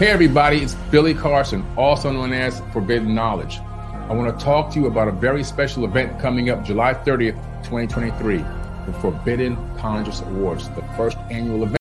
Hey, everybody, it's Billy Carson, also known as Forbidden Knowledge. I want to talk to you about a very special event coming up July 30th, 2023, the Forbidden Congress Awards, the first annual event.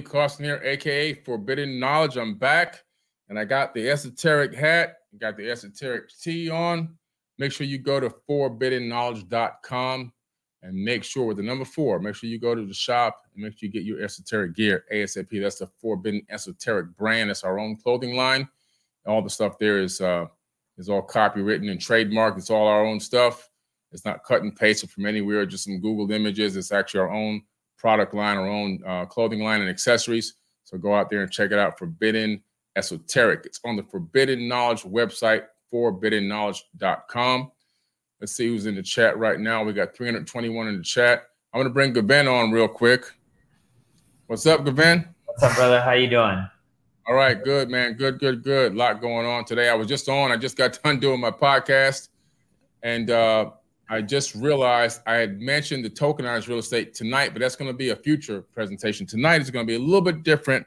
Carson here, aka Forbidden Knowledge. I'm back, and I got the esoteric hat, got the esoteric tee on. Make sure you go to 4biddenknowledge.com and make sure with the number four, make sure you go to the shop and make sure you get your esoteric gear ASAP. That's the Forbidden Esoteric brand. That's our own clothing line. All the stuff there is uh is all copywritten and trademarked. It's all our own stuff. It's not cut and pasted from anywhere, just some Google images. It's actually our own product line, our own uh, clothing line and accessories. So go out there and check it out. Forbidden Esoteric. It's on the Forbidden Knowledge website, 4biddenknowledge.com. Let's see who's in the chat right now. We got 321 in the chat. I'm going to bring Gavin on real quick. What's up, Gavin? What's up, brother? How you doing? All right, good, man. Good, good, good. A lot going on today. I was just on. I just got done doing my podcast. And uh, I just realized I had mentioned the tokenized real estate tonight, but that's going to be a future presentation. Tonight is going to be a little bit different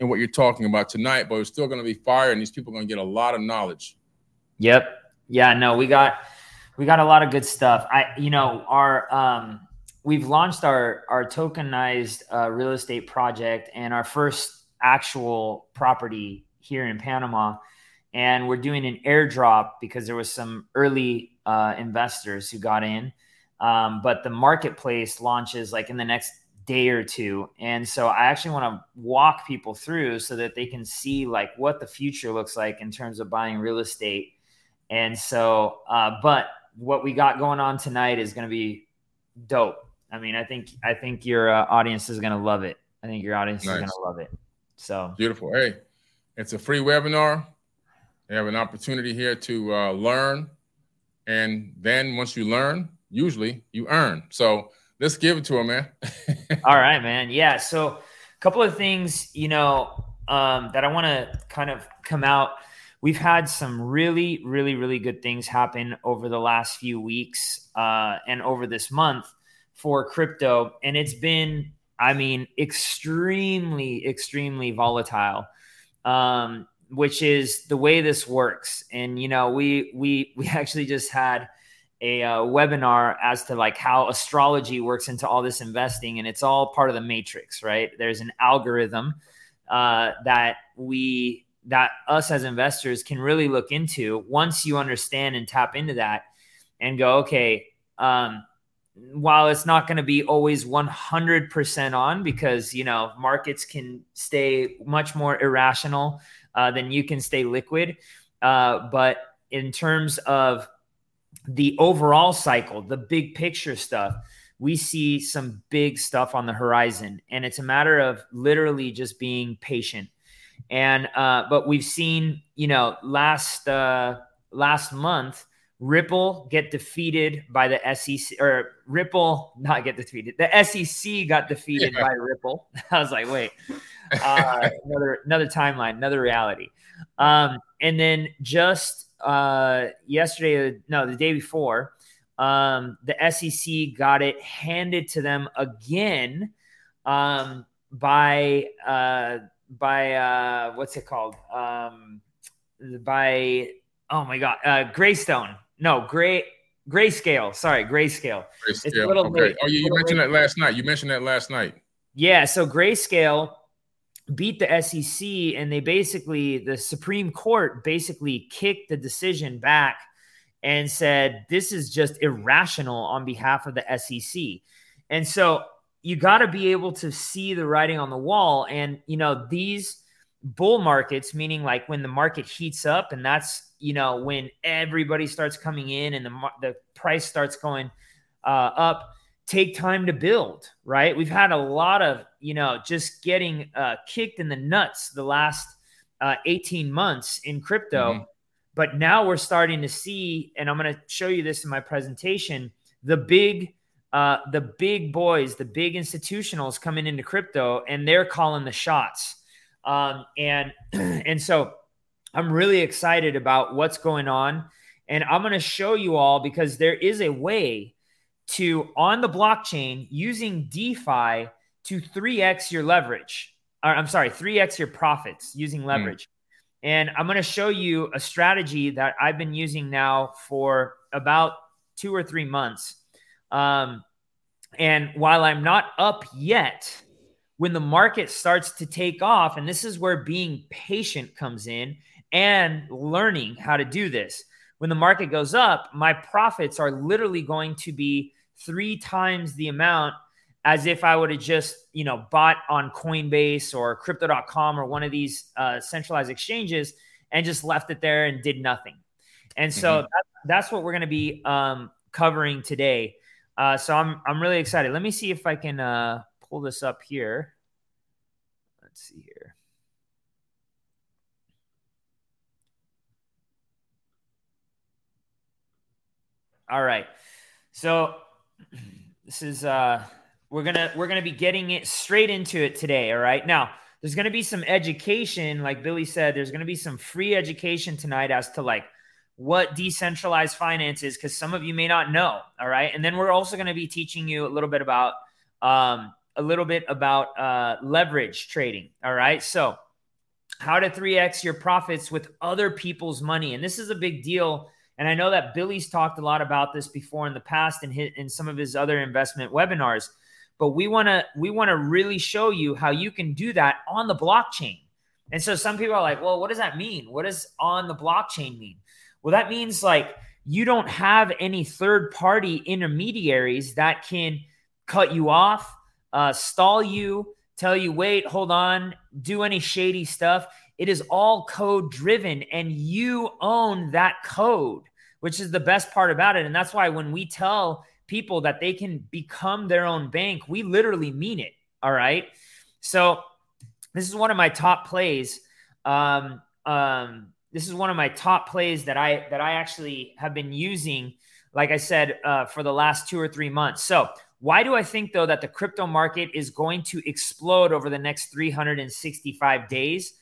in what you're talking about tonight, but it's still going to be fire, and these people are going to get a lot of knowledge. Yep. Yeah. No, we got we got a lot of good stuff. I, you know, our um, we've launched our our tokenized uh, real estate project and our first actual property here in Panama, and we're doing an airdrop because there was some early uh, investors who got in. Um, but the marketplace launches like in the next day or two. And so I actually want to walk people through so that they can see like what the future looks like in terms of buying real estate. And so, uh, but what we got going on tonight is going to be dope. I mean, I think I think your uh, audience is going to love it. I think your audience nice. is going to love it. So beautiful. Hey, it's a free webinar. You have an opportunity here to uh, learn and then once you learn, usually you earn. So let's give it to him, man. All right, man. Yeah. So a couple of things, you know, um, that I want to kind of come out. We've had some really, really, really good things happen over the last few weeks uh, and over this month for crypto, and it's been, I mean, extremely, extremely volatile. Um, which is the way this works. And you know, we we we actually just had a uh, webinar as to like how astrology works into all this investing, and it's all part of the matrix, right? There's an algorithm uh, that we that us as investors can really look into once you understand and tap into that and go, okay. Um, while it's not going to be always 100% on because you know markets can stay much more irrational uh, then you can stay liquid. Uh, but in terms of the overall cycle, the big picture stuff, we see some big stuff on the horizon. And it's a matter of literally just being patient. And, uh, but we've seen, you know, last, uh, last month, Ripple get defeated by the SEC or Ripple not get defeated. The SEC got defeated yeah. by Ripple. I was like, wait, uh, another another timeline, another reality. Um, and then just uh, yesterday, no, the day before, um, the SEC got it handed to them again um, by uh, by uh, what's it called? Um, by oh my god, uh, Greystone. No, Gray Grayscale. Sorry, Grayscale. Grayscale. It's a little okay. Late. Oh, you, you mentioned late. that last night. You mentioned that last night. Yeah. So Grayscale beat the SEC, and they basically the Supreme Court basically kicked the decision back and said this is just irrational on behalf of the SEC. And so you got to be able to see the writing on the wall. And, you know, these bull markets, meaning like when the market heats up and that's, you know, when everybody starts coming in and the, the price starts going uh, up, take time to build, right? We've had a lot of, you know, just getting uh, kicked in the nuts the last uh, 18 months in crypto. Mm-hmm. But now we're starting to see, and I'm going to show you this in my presentation, the big uh, the big boys, the big institutionals coming into crypto, and they're calling the shots. Um, and and so I'm really excited about what's going on, and I'm going to show you all because there is a way to on the blockchain using DeFi to 3x your leverage. Or, I'm sorry, 3x your profits using hmm. leverage. Mm. And I'm going to show you a strategy that I've been using now for about two or three months um, and while I'm not up yet, when the market starts to take off, and this is where being patient comes in and learning how to do this. When the market goes up, my profits are literally going to be three times the amount as if I would have just, you know, bought on Coinbase or crypto.com or one of these uh, centralized exchanges and just left it there and did nothing. And so mm-hmm. that, that's what we're going to be um, covering today. Uh, so I'm I'm really excited. Let me see if I can uh, pull this up here. Let's see here. All right. So this is uh we're gonna we're gonna be getting it straight into it today. All right. Now there's gonna be some education, like Billy said, there's gonna be some free education tonight as to like what decentralized finance is because some of you may not know. All right. And then we're also to be teaching you a little bit about um, a little bit about uh, leverage trading. All right. So how to 3x your profits with other people's money. And this is a big deal. And I know that Billy's talked a lot about this before in the past and hit in some of his other investment webinars. But we want to we want to really show you how you can do that on the blockchain. And so some people are like, well, what does that mean? What does on the blockchain mean? Well, that means like you don't have any third party intermediaries that can cut you off, uh, stall you, tell you, wait, hold on, do any shady stuff. It is all code driven and you own that code, which is the best part about it. And that's why when we tell people that they can become their own bank, we literally mean it. All right. So this is one of my top plays. Um, um, this is one of my top plays that I that I actually have been using, like I said, uh, for the last two or three months. So why do I think though that the crypto market is going to explode over the next 365 days?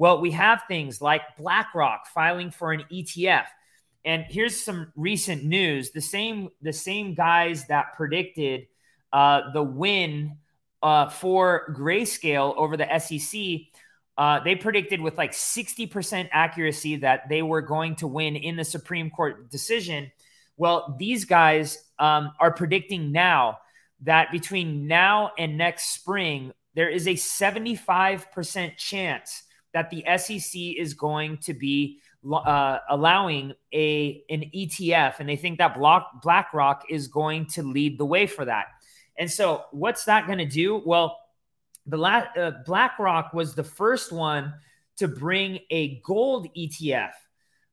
Well, we have things like BlackRock filing for an ETF. And here's some recent news: the same the same guys that predicted uh, the win uh, for Grayscale over the SEC uh, they predicted with like 60% accuracy that they were going to win in the Supreme Court decision. Well, these guys um, are predicting now that between now and next spring, there is a 75% chance that the SEC is going to be uh, allowing a an ETF, and they think that Block, BlackRock is going to lead the way for that. And so, what's that going to do? Well, the last uh, BlackRock was the first one to bring a gold ETF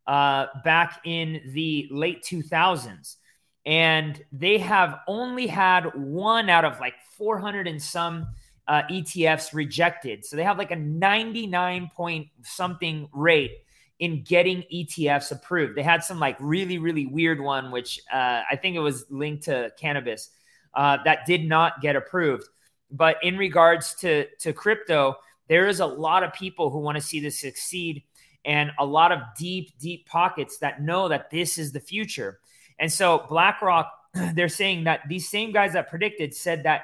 uh, back in the late 2000s. And they have only had one out of like 400 and some uh, ETFs rejected. So they have like a 99 point something rate in getting ETFs approved. They had some like really, really weird one, which uh, I think it was linked to cannabis, uh, that did not get approved. But in regards to, to crypto, there is a lot of people who want to see this succeed and a lot of deep, deep pockets that know that this is the future. And so BlackRock, they're saying that these same guys that predicted said that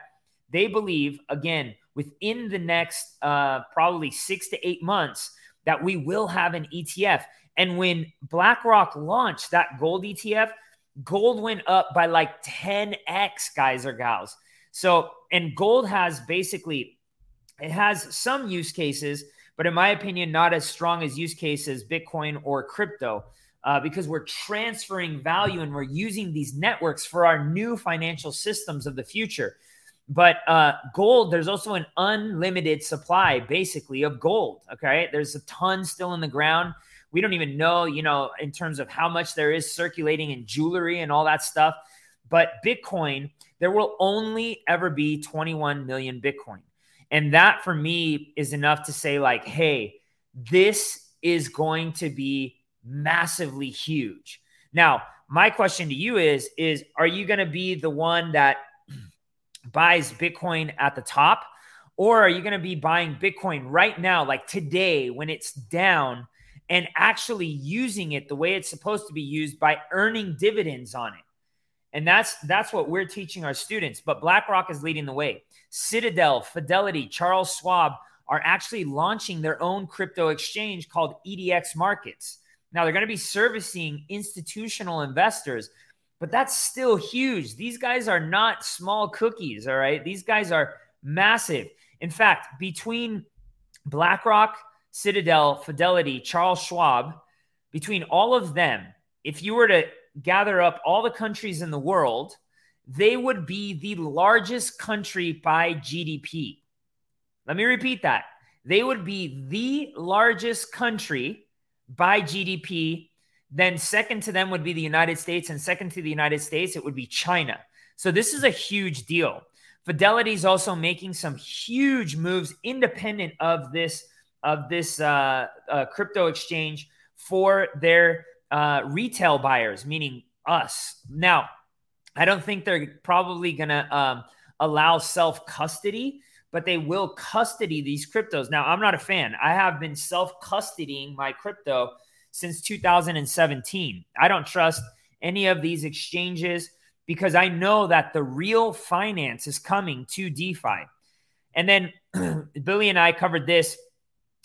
they believe, again, within the next uh, probably six to eight months, that we will have an ETF. And when BlackRock launched that gold ETF, gold went up by like 10x, guys or gals. So, and gold has basically, it has some use cases, but in my opinion, not as strong as use cases Bitcoin or crypto. Uh, because we're transferring value and we're using these networks for our new financial systems of the future. But uh, gold, there's also an unlimited supply, basically, of gold. Okay, there's a ton still in the ground. We don't even know, you know, in terms of how much there is circulating in jewelry and all that stuff. But Bitcoin, there will only ever be 21 million Bitcoin. And that for me is enough to say, like, hey, this is going to be massively huge. Now, my question to you is is are you going to be the one that buys Bitcoin at the top or are you going to be buying Bitcoin right now like today when it's down and actually using it the way it's supposed to be used by earning dividends on it? And that's that's what we're teaching our students, but BlackRock is leading the way. Citadel, Fidelity, Charles Schwab are actually launching their own crypto exchange called EDX Markets. Now they're going to be servicing institutional investors, but that's still huge. These guys are not small cookies, all right? These guys are massive. In fact, between BlackRock, Citadel, Fidelity, Charles Schwab, between all of them, if you were to gather up all the countries in the world, they would be the largest country by GDP. Let me repeat that. They would be the largest country by GDP. Then, second to them would be the United States, and second to the United States, it would be China. So, this is a huge deal. Fidelity is also making some huge moves independent of this of this uh, uh, crypto exchange for their uh, retail buyers, meaning us. Now, I don't think they're probably going to um, allow self custody but they will custody these cryptos. Now, I'm not a fan. I have been self custodying my crypto since 2017. I don't trust any of these exchanges because I know that the real finance is coming to DeFi. And then Billy and I covered this.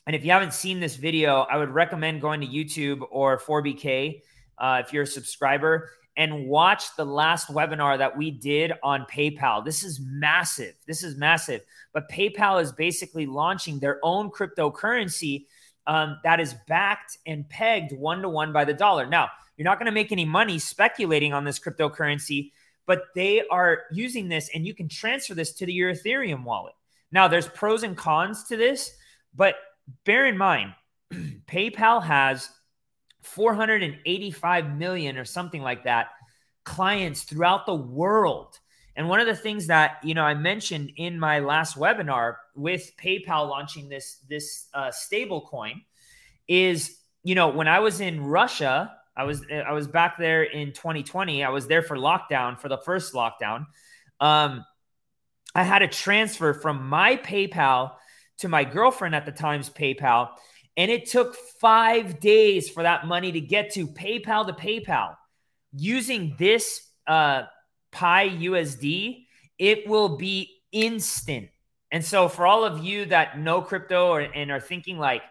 And if you haven't seen this video, I would recommend going to YouTube or 4BK uh, if you're a subscriber and watch the last webinar that we did on PayPal. This is massive. This is massive. But PayPal is basically launching their own cryptocurrency um, that is backed and pegged one to one by the dollar. Now, you're not going to make any money speculating on this cryptocurrency, but they are using this and you can transfer this to the, your Ethereum wallet. Now, there's pros and cons to this, but bear in mind, PayPal has 485 million or something like that clients throughout the world. And one of the things that you know I mentioned in my last webinar with PayPal launching this this uh, stable coin is you know when I was in Russia, I was I was back there in 2020. I was there for lockdown for the first lockdown. Um, I had a transfer from my PayPal to my girlfriend at the time's PayPal, and it took five days for that money to get to PayPal to PayPal. Using this uh, PYUSD, it will be instant. And so, for all of you that know crypto or, and are thinking like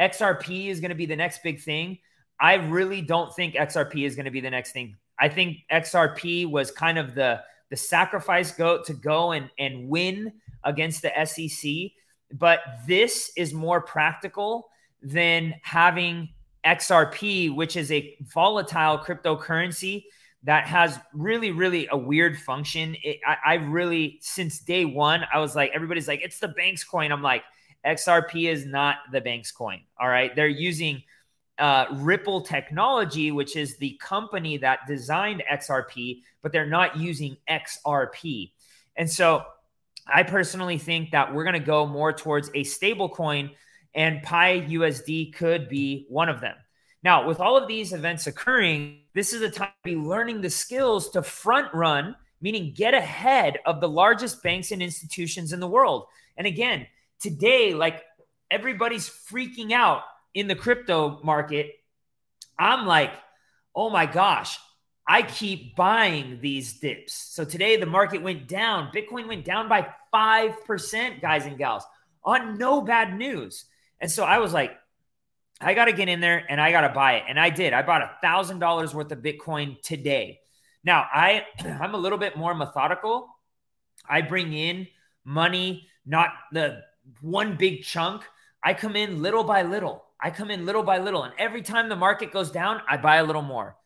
XRP is going to be the next big thing, I really don't think XRP is going to be the next thing. I think XRP was kind of the the sacrifice goat to go and and win against the SEC, but this is more practical than having XRP, which is a volatile cryptocurrency that has really, really a weird function. It, I, I really, since day one, I was like, everybody's like, it's the Banks coin. I'm like, XRP is not the Banks coin. All right. They're using uh, Ripple Technology, which is the company that designed XRP, but they're not using XRP. And so I personally think that we're going to go more towards a stable coin and PYUSD could be one of them. Now, with all of these events occurring, this is a time to be learning the skills to front run, meaning get ahead of the largest banks and institutions in the world. And again, today, like everybody's freaking out in the crypto market. I'm like, oh my gosh, I keep buying these dips. So today the market went down. Bitcoin went down by 5%, guys and gals, on no bad news. And so I was like, I got to get in there and I got to buy it. And I did. I bought a thousand dollars worth of Bitcoin today. Now I I'm a little bit more methodical. I bring in money, not the one big chunk. I come in little by little. I come in little by little. And every time the market goes down, I buy a little more.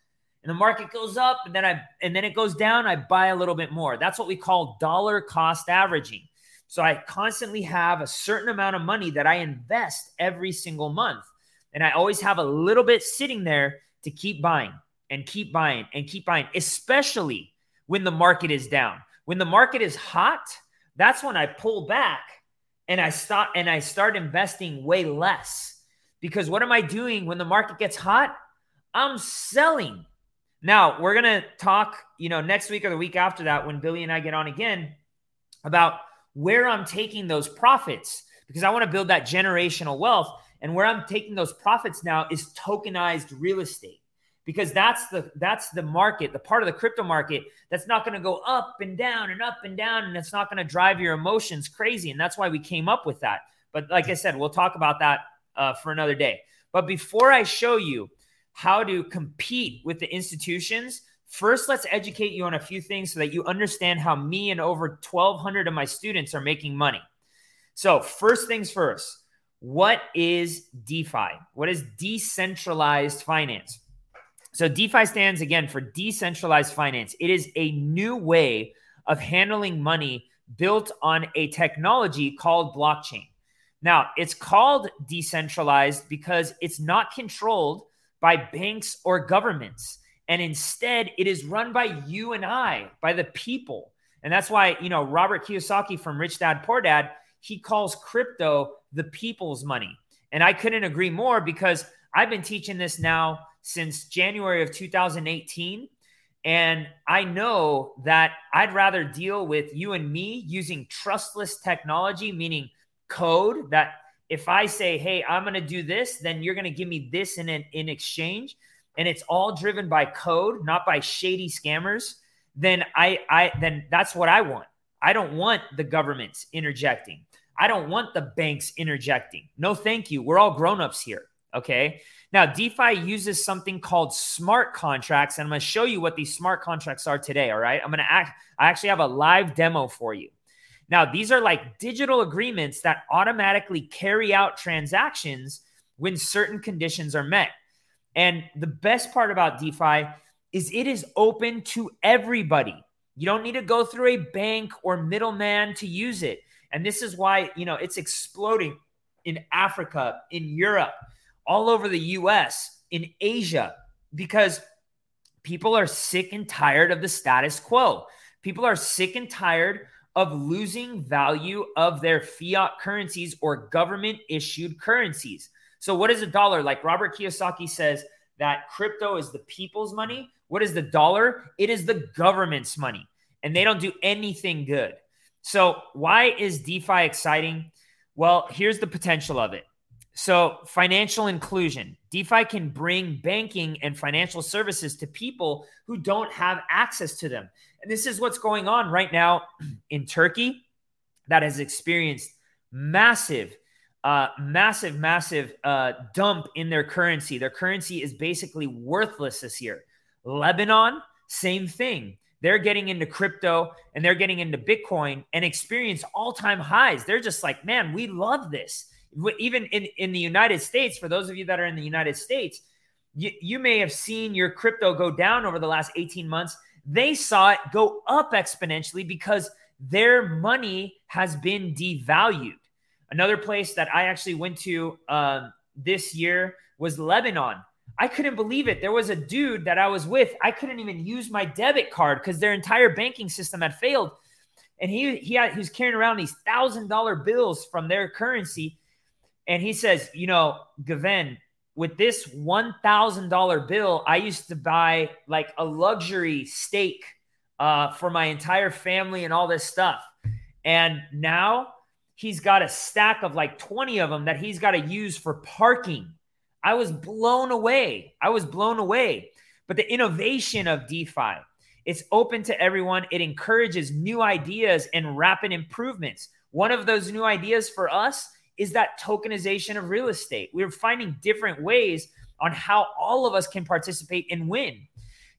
And the market goes up and then I and then it goes down, I buy a little bit more. That's what we call dollar cost averaging. So I constantly have a certain amount of money that I invest every single month. And I always have a little bit sitting there to keep buying and keep buying and keep buying, especially when the market is down. When the market is hot, that's when I pull back and I stop and I start investing way less. Because what am I doing when the market gets hot? I'm selling. Now, we're going to talk, you know, next week or the week after that when Billy and I get on again about where I'm taking those profits because I want to build that generational wealth. And where I'm taking those profits now is tokenized real estate because that's the that's the market, the part of the crypto market that's not going to go up and down and up and down and it's not going to drive your emotions crazy. And that's why we came up with that. But like I said, we'll talk about that uh, for another day. But before I show you how to compete with the institutions, First, let's educate you on a few things so that you understand how me and over 1,200 of my students are making money. So, first things first, what is DeFi? What is decentralized finance? So, DeFi stands again for decentralized finance. It is a new way of handling money built on a technology called blockchain. Now, it's called decentralized because it's not controlled by banks or governments. And instead, it is run by you and I, by the people. And that's why, you know, Robert Kiyosaki from Rich Dad Poor Dad, he calls crypto the people's money. And I couldn't agree more because I've been teaching this now since January of 2018. And I know that I'd rather deal with you and me using trustless technology, meaning code that if I say, hey, I'm going to do this, then you're going to give me this in, in exchange and it's all driven by code, not by shady scammers, then I I then that's what I want. I don't want the government interjecting. I don't want the banks interjecting. No, thank you. We're all grown-ups here. Okay. Now, DeFi uses something called smart contracts, and I'm going to show you what these smart contracts are today. All right. I'm going to act, I actually have a live demo for you. Now, these are like digital agreements that automatically carry out transactions when certain conditions are met. And the best part about DeFi is it is open to everybody. You don't need to go through a bank or middleman to use it. And this is why, you know, it's exploding in Africa, in Europe, all over the US, in Asia, because people are sick and tired of the status quo. People are sick and tired of losing value of their fiat currencies or government issued currencies. So, what is a dollar? Like Robert Kiyosaki says that crypto is the people's money. What is the dollar? It is the government's money, and they don't do anything good. So, why is DeFi exciting? Well, here's the potential of it. So, financial inclusion. DeFi can bring banking and financial services to people who don't have access to them. And this is what's going on right now in Turkey that has experienced massive uh, massive, massive uh, dump in their currency. Their currency is basically worthless this year. Lebanon, same thing. They're getting into crypto and they're getting into Bitcoin and experience all time highs. They're just like, man, we love this. Even in, in the United States, for those of you that are in the United States, you, you may have seen your crypto go down over the last 18 months. They saw it go up exponentially because their money has been devalued. Another place that I actually went to um, this year was Lebanon. I couldn't believe it. There was a dude that I was with. I couldn't even use my debit card because their entire banking system had failed. And he he, had, he was carrying around these thousand dollar bills from their currency. And he says, you know, Gavin, with this one thousand dollar bill, I used to buy like a luxury steak uh, for my entire family and all this stuff. And now he's got a stack of like 20 of them that he's got to use for parking. I was blown away. I was blown away. But the innovation of DeFi, it's open to everyone. It encourages new ideas and rapid improvements. One of those new ideas for us is that tokenization of real estate. We're finding different ways on how all of us can participate and win.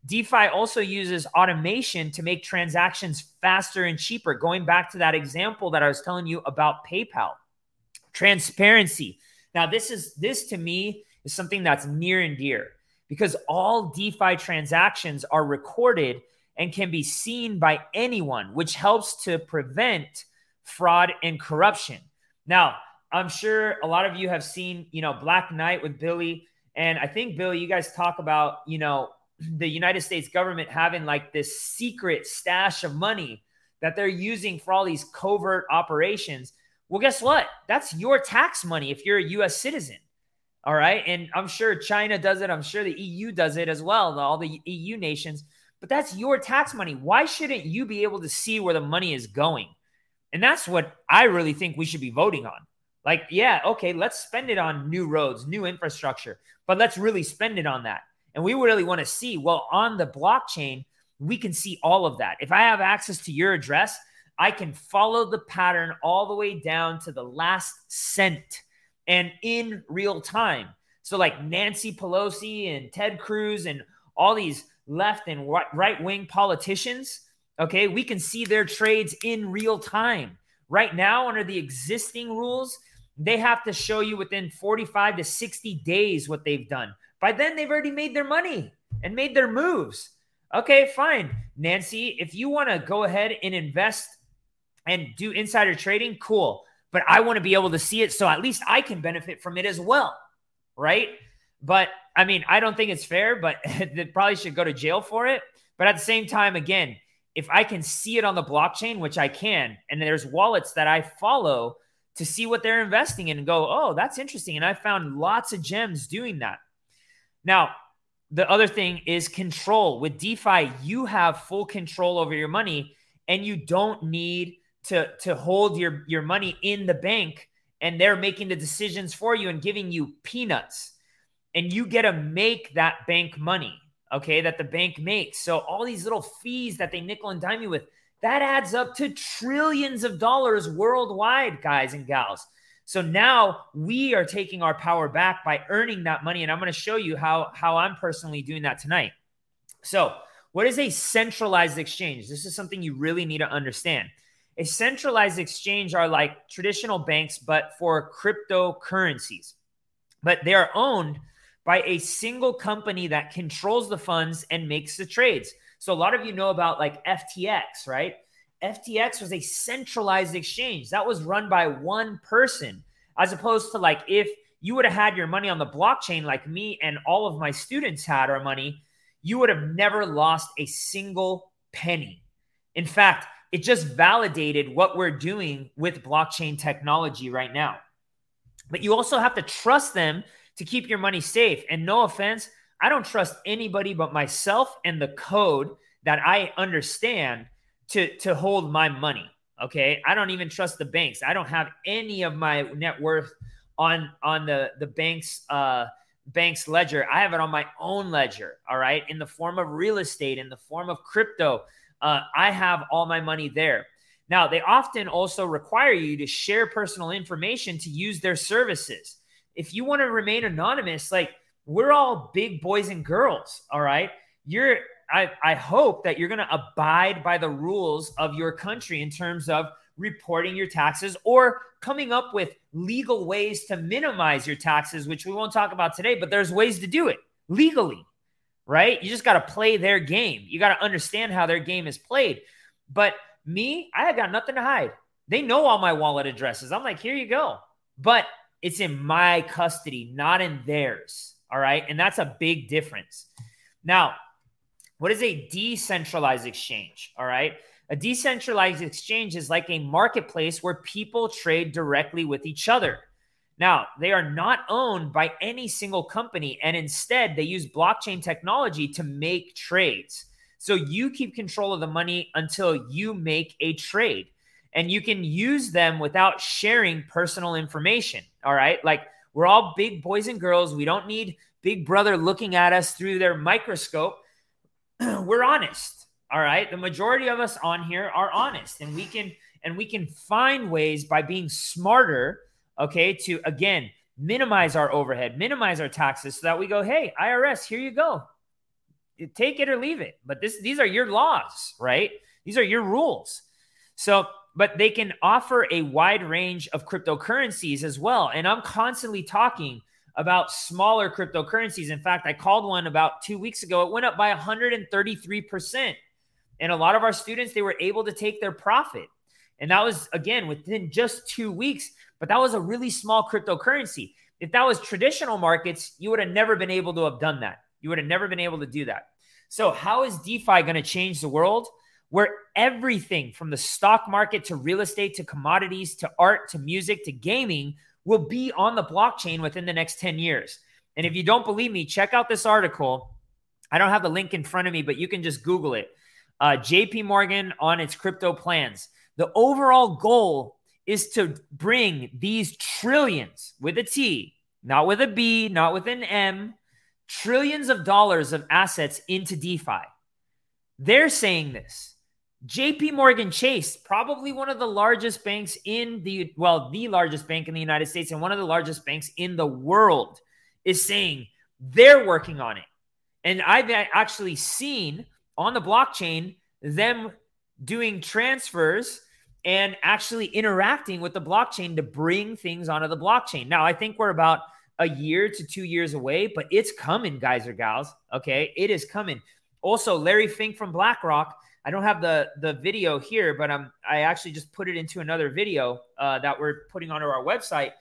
DeFi also uses automation to make transactions faster and cheaper. Going back to that example that I was telling you about PayPal. Transparency. Now, this is this to me is something that's near and dear because all DeFi transactions are recorded and can be seen by anyone, which helps to prevent fraud and corruption. Now, I'm sure a lot of you have seen, you know, Black Knight with Billy. And I think, Billy, you guys talk about, you know, the United States government having like this secret stash of money that they're using for all these covert operations. Well, guess what? That's your tax money if you're a US citizen. All right. And I'm sure China does it. I'm sure the EU does it as well, all the EU nations. But that's your tax money. Why shouldn't you be able to see where the money is going? And that's what I really think we should be voting on. Like, yeah, okay, let's spend it on new roads, new infrastructure, but let's really spend it on that. And we really want to see, well, on the blockchain, we can see all of that. If I have access to your address, I can follow the pattern all the way down to the last cent and in real time. So, like Nancy Pelosi and Ted Cruz and all these left and right wing politicians, okay, we can see their trades in real time. Right now, under the existing rules, they have to show you within 45 to 60 days what they've done. By then, they've already made their money and made their moves. Okay, fine. Nancy, if you want to go ahead and invest and do insider trading, cool. But I want to be able to see it so at least I can benefit from it as well. Right. But I mean, I don't think it's fair, but they probably should go to jail for it. But at the same time, again, if I can see it on the blockchain, which I can, and there's wallets that I follow to see what they're investing in and go, oh, that's interesting. And I found lots of gems doing that. Now, the other thing is control. With DeFi, you have full control over your money and you don't need to, to hold your, your money in the bank and they're making the decisions for you and giving you peanuts. And you get to make that bank money, okay, that the bank makes. So all these little fees that they nickel and dime you with, that adds up to trillions of dollars worldwide, guys and gals. So now we are taking our power back by earning that money. And I'm going to show you how, how I'm personally doing that tonight. So, what is a centralized exchange? This is something you really need to understand. A centralized exchange are like traditional banks, but for cryptocurrencies. But they are owned by a single company that controls the funds and makes the trades. So a lot of you know about like FTX, right? FTX was a centralized exchange that was run by one person, as opposed to like if you would have had your money on the blockchain, like me and all of my students had our money, you would have never lost a single penny. In fact, it just validated what we're doing with blockchain technology right now. But you also have to trust them to keep your money safe. And no offense, I don't trust anybody but myself and the code that I understand to to hold my money. Okay, I don't even trust the banks. I don't have any of my net worth on on the the bank's uh bank's ledger. I have it on my own ledger. All right, in the form of real estate, in the form of crypto. Uh, I have all my money there. Now, they often also require you to share personal information to use their services. If you want to remain anonymous, like we're all big boys and girls, all right? You're I, I hope that you're going to abide by the rules of your country in terms of reporting your taxes or coming up with legal ways to minimize your taxes, which we won't talk about today, but there's ways to do it legally, right? You just got to play their game. You got to understand how their game is played. But me, I have got nothing to hide. They know all my wallet addresses. I'm like, here you go. But it's in my custody, not in theirs. All right. And that's a big difference. Now, what is a decentralized exchange? All right. A decentralized exchange is like a marketplace where people trade directly with each other. Now, they are not owned by any single company, and instead, they use blockchain technology to make trades. So you keep control of the money until you make a trade, and you can use them without sharing personal information. All right. Like we're all big boys and girls. We don't need Big Brother looking at us through their microscope. We're honest. All right. The majority of us on here are honest and we can and we can find ways by being smarter okay, to again minimize our overhead, minimize our taxes so that we go, hey, IRS, here you go. Take it or leave it. But this these are your laws, right? These are your rules. So, but they can offer a wide range of cryptocurrencies as well. And I'm constantly talking about smaller cryptocurrencies. In fact, I called one about two weeks ago. It went up by 133%. And a lot of our students, they were able to take their profit. And that was, again, within just two weeks. But that was a really small cryptocurrency. If that was traditional markets, you would have never been able to have done that. You would have never been able to do that. So, how is DeFi going to change the world? Where everything from the stock market to real estate to commodities to art to music to gaming will be on the blockchain within the next 10 years. And if you don't believe me, check out this article. I don't have the link in front of me, but you can just Google it. Uh, JP Morgan on its crypto plans. The overall goal is to bring these trillions with a T, not with a B, not with an M, trillions of dollars of assets into DeFi. They're saying this. JP Morgan Chase, probably one of the largest banks in the well, the largest bank in the United States and one of the largest banks in the world is saying they're working on it. And I've actually seen on the blockchain them doing transfers and actually interacting with the blockchain to bring things onto the blockchain. Now, I think we're about a year to 2 years away, but it's coming guys or gals, okay? It is coming. Also, Larry Fink from BlackRock I don't have the the video here, but I'm I actually just put it into another video uh, that we're putting onto our website.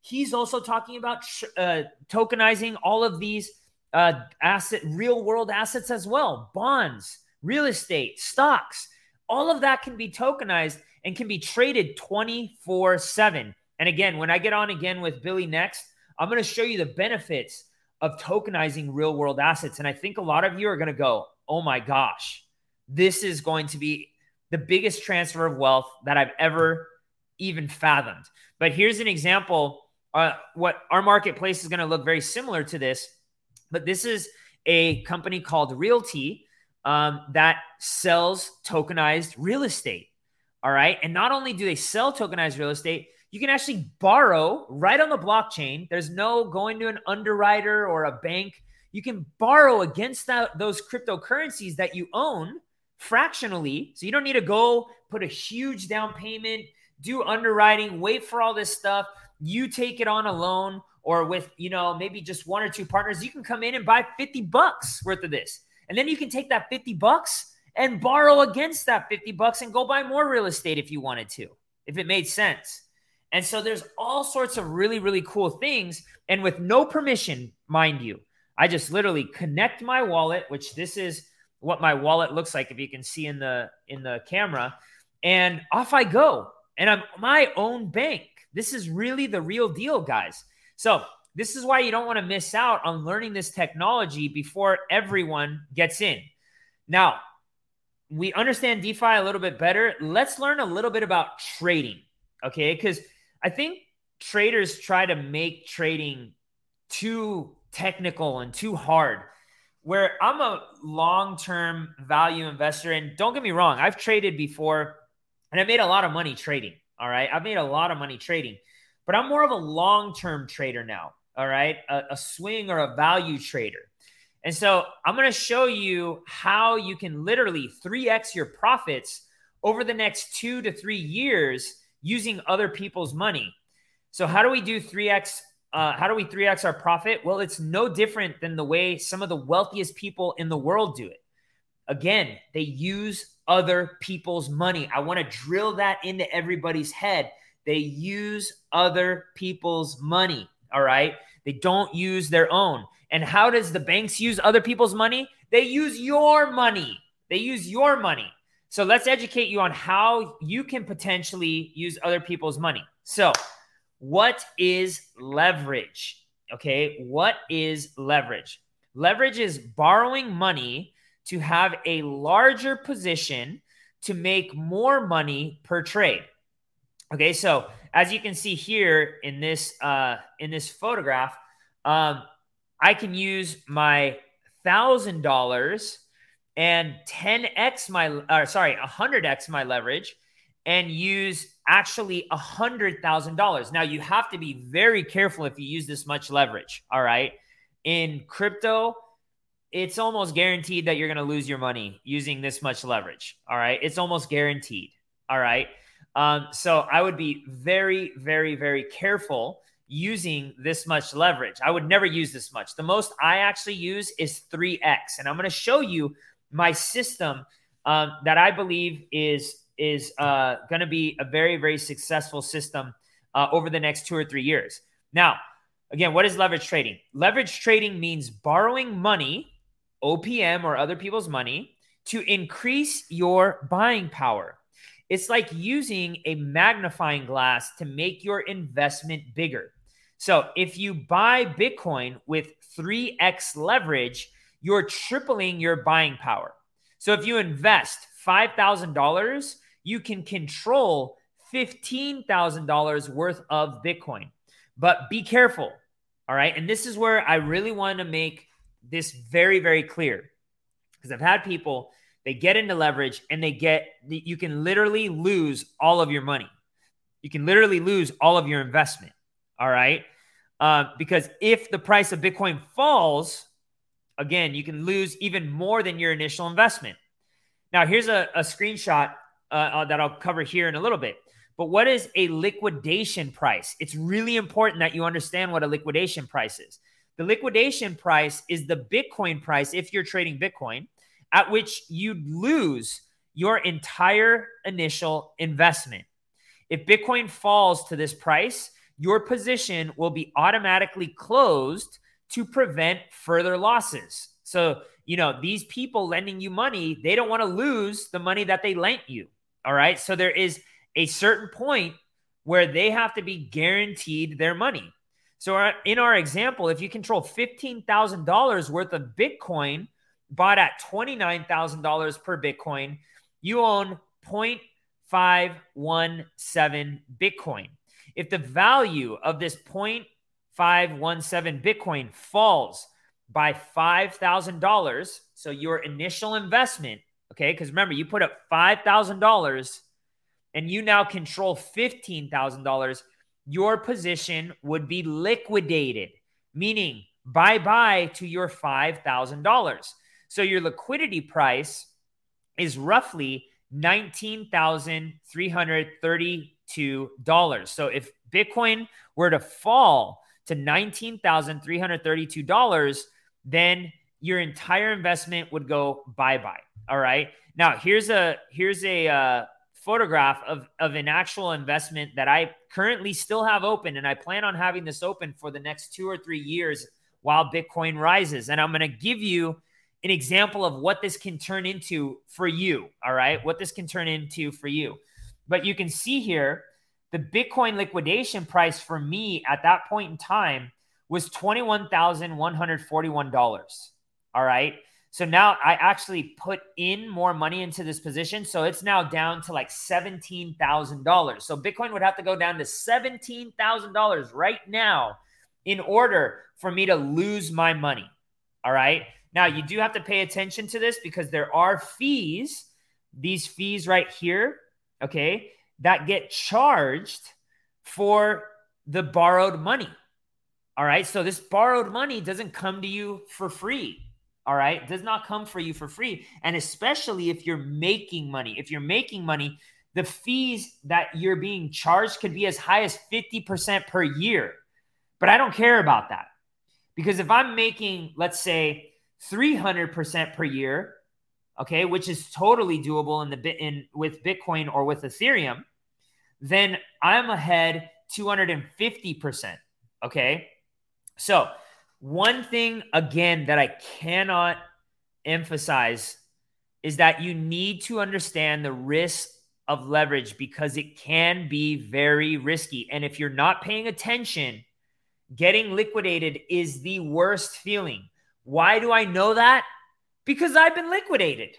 He's also talking about uh, tokenizing all of these uh, asset, real world assets as well, bonds, real estate, stocks. All of that can be tokenized and can be traded 24 7. And again, when I get on again with Billy next, I'm going to show you the benefits of tokenizing real world assets. And I think a lot of you are going to go, oh my gosh, this is going to be the biggest transfer of wealth that I've ever even fathomed. But here's an example. Uh, what our marketplace is going to look very similar to this, but this is a company called RealT um, that sells tokenized real estate. All right. And not only do they sell tokenized real estate, you can actually borrow right on the blockchain. There's no going to an underwriter or a bank. You can borrow against that, those cryptocurrencies that you own fractionally. So you don't need to go put a huge down payment, do underwriting, wait for all this stuff. You take it on a loan or with, you know, maybe just one or two partners. You can come in and buy 50 bucks worth of this. And then you can take that 50 bucks and borrow against that 50 bucks and go buy more real estate if you wanted to, if it made sense. And so there's all sorts of really, really cool things. And with no permission, mind you, I just literally connect my wallet, which this is what my wallet looks like if you can see in the in the camera and off I go and I'm my own bank. This is really the real deal, guys. So, this is why you don't want to miss out on learning this technology before everyone gets in. Now, we understand DeFi a little bit better. Let's learn a little bit about trading, okay? Because I think traders try to make trading too technical and too hard where I'm a long term value investor. And don't get me wrong, I've traded before and I made a lot of money trading. All right. I've made a lot of money trading, but I'm more of a long term trader now. All right. A, a, swing or a value trader. And so I'm going to show you how you can literally 3x your profits over the next two to three years using other people's money. So, how do we do 3x uh, how do we 3x our profit? Well, it's no different than the way some of the wealthiest people in the world do it. Again, they use other people's money. I want to drill that into everybody's head. They use other people's money. All right. They don't use their own. And how does the banks use other people's money? They use your money. They use your money. So let's educate you on how you can potentially use other people's money. So, what is leverage? Okay. What is leverage? Leverage is borrowing money to have a larger position to make more money per trade. Okay. So as you can see here in this, uh, in this photograph, um, I can use my thousand dollars and 10x my, or sorry, 100x my leverage and use actually a hundred thousand dollars. Now you have to be very careful if you use this much leverage. All right. In crypto, it's almost guaranteed that you're going to lose your money using this much leverage. All right. It's almost guaranteed. All right. Um, so I would be very, very, very careful using this much leverage. I would never use this much. The most I actually use is 3x. And I'm going to show you my system um, that I believe is is uh, going to be a very, very successful system uh, over the next two or three years. Now, again, what is leverage trading? Leverage trading means borrowing money OPM or other people's money to increase your buying power. It's like using a magnifying glass to make your investment bigger. So if you buy Bitcoin with 3x leverage, you're tripling your buying power. So if you invest $5,000, you can control $15,000 worth of Bitcoin. But be careful. All right. And this is where I really want to make this very, very clear because I've had people, they get into leverage and they get, you can literally lose all of your money. You can literally lose all of your investment. All right. Uh, because if the price of Bitcoin falls, again, you can lose even more than your initial investment. Now, here's a, a screenshot uh, uh, that I'll cover here in a little bit. But what is a liquidation price? It's really important that you understand what a liquidation price is. The liquidation price is the Bitcoin price if you're trading Bitcoin, at which you'd lose your entire initial investment. If Bitcoin falls to this price, your position will be automatically closed to prevent further losses. So, you know, these people lending you money, they don't want to lose the money that they lent you. All right. So there is a certain point where they have to be guaranteed their money. So, uh, in our example, if you control $15,000 worth of Bitcoin bought at $29,000 per Bitcoin, you own 0.517 Bitcoin. If the value of this 0.517 Bitcoin falls by $5,000, so your initial investment, okay, because remember, you put up $5,000 and you now control $15,000 your position would be liquidated, meaning bye bye to your $5,000. So your liquidity price is roughly $19,332. So if Bitcoin were to fall to $19,332, then your entire investment would go bye bye. All right. Now here's a here's a uh, photograph of, of an actual investment that I currently still have open, and I plan on having this open for the next two or three years while Bitcoin rises. And I'm going to give you an example of what this can turn into for you. All right. What this can turn into for you. But you can see here the Bitcoin liquidation price for me at that point in time was $21,141. All right. So now I actually put in more money into this position. So it's now down to like $17,000. So Bitcoin would have to go down to $17,000 right now in order for me to lose my money. All right. Now you do have to pay attention to this because there are fees, these fees right here, okay, that get charged for the borrowed money. All right. So this borrowed money doesn't come to you for free. All right? Does not come for you for free. And especially if you're making money. If you're making money the fees that you're being charged could be as high as 50% per year. But i don't care about that. Because if i'm making let's say 300% per year okay which is totally doable in the bit in with bitcoin or with ethereum then i'm ahead 250% okay so one thing, again, that I cannot emphasize is that you need to understand the risk of leverage because it can be very risky. And if you're not paying attention, getting liquidated is the worst feeling. Why do I know that? Because I've been liquidated.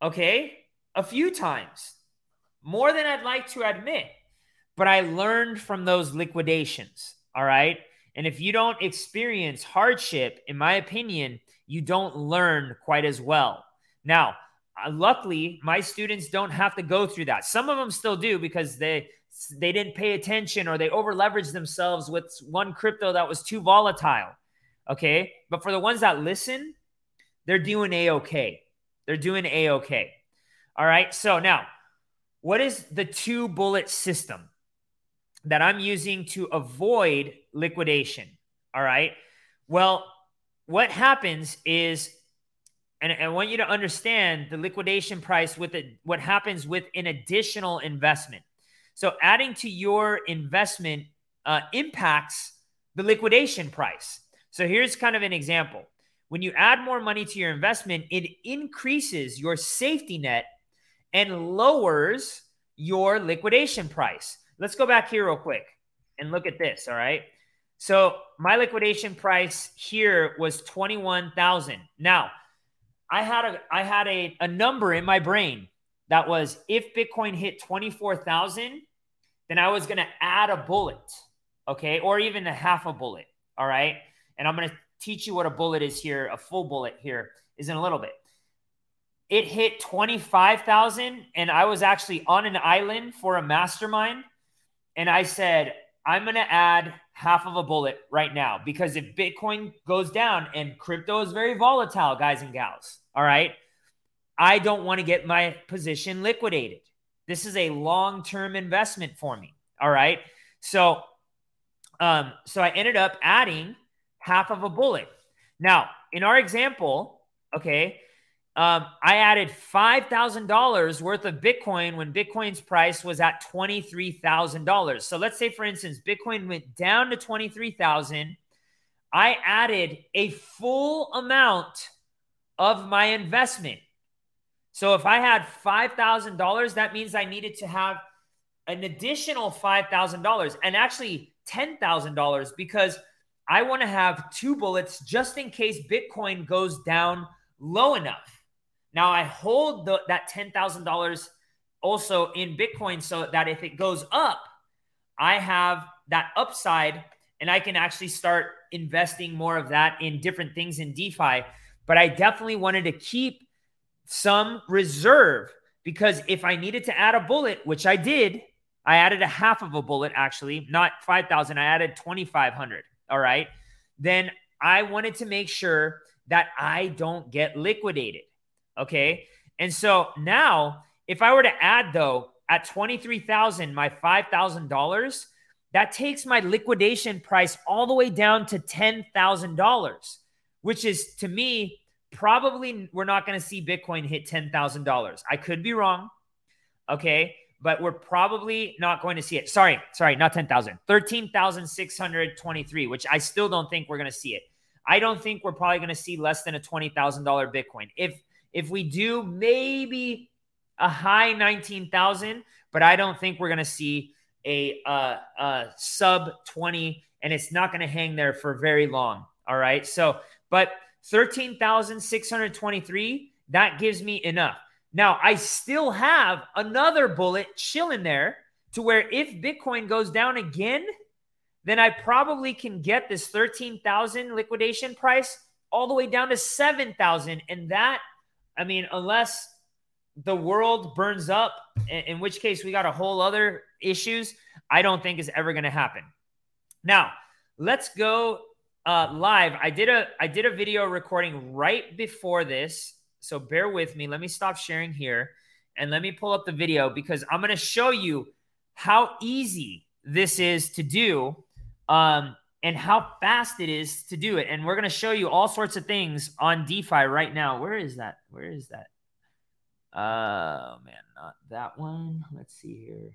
Okay. A few times, more than I'd like to admit. But I learned from those liquidations. All right. And if you don't experience hardship, in my opinion, you don't learn quite as well. Now, uh, luckily, my students don't have to go through that. Some of them still do because they they didn't pay attention or they over leveraged themselves with one crypto that was too volatile. Okay. But for the ones that listen, they're doing a okay. They're doing a okay. All right. So now, what is the two bullet system that I'm using to avoid liquidation? All right. Well, what happens is, and I want you to understand the liquidation price with it, what happens with an additional investment. So adding to your investment uh, impacts the liquidation price. So here's kind of an example. When you add more money to your investment, it increases your safety net and lowers your liquidation price. Let's go back here real quick and look at this. All right. So my liquidation price here was 21,000. Now, I had a I had a, a number in my brain that was if Bitcoin hit 24,000, then I was going to add a bullet, okay, or even a half a bullet, all right? And I'm going to teach you what a bullet is here, a full bullet here is in a little bit. It hit 25,000 and I was actually on an island for a mastermind and I said, I'm going to add half of a bullet right now because if Bitcoin goes down and crypto is very volatile, guys and gals, all right, I don't want to get my position liquidated. This is a long term investment for me. All right. So, um, so I ended up adding half of a bullet. Now, in our example, okay, um, I added $5,000 worth of Bitcoin when Bitcoin's price was at $23,000. So let's say, for instance, Bitcoin went down to 23,000. I added a full amount of my investment. So if I had $5,000, that means I needed to have an additional $5,000 and actually $10,000 because I want to have two bullets just in case Bitcoin goes down low enough. Now I hold the, that $10,000 also in Bitcoin so that if it goes up, I have that upside and I can actually start investing more of that in different things in DeFi. But I definitely wanted to keep some reserve because if I needed to add a bullet, which I did, I added a half of a bullet actually, not 5,000, I added 2,500. All right. Then I wanted to make sure that I don't get liquidated. Okay. And so now, if I were to add though at 23,000, my $5,000, that takes my liquidation price all the way down to $10,000, which is to me probably we're not going to see Bitcoin hit $10,000. I could be wrong. Okay. But we're probably not going to see it. Sorry, sorry, not 10,000, 13,623, which I still don't think we're going to see it. I don't think we're probably going to see less than a $20,000 Bitcoin. If if we do maybe a high 19,000, but I don't think we're going to see a, uh, a sub 20 and it's not going to hang there for very long. All right. So, but 13,623, that gives me enough. Now, I still have another bullet chilling there to where if Bitcoin goes down again, then I probably can get this 13,000 liquidation price all the way down to 7,000. And that, I mean, unless the world burns up, in which case we got a whole other issues, I don't think is ever going to happen. Now, let's go uh, live. I did a I did a video recording right before this, so bear with me. Let me stop sharing here and let me pull up the video because I'm going to show you how easy this is to do, um, and how fast it is to do it. And we're going to show you all sorts of things on DeFi right now. Where is that? Where is that? Oh man, not that one. Let's see here.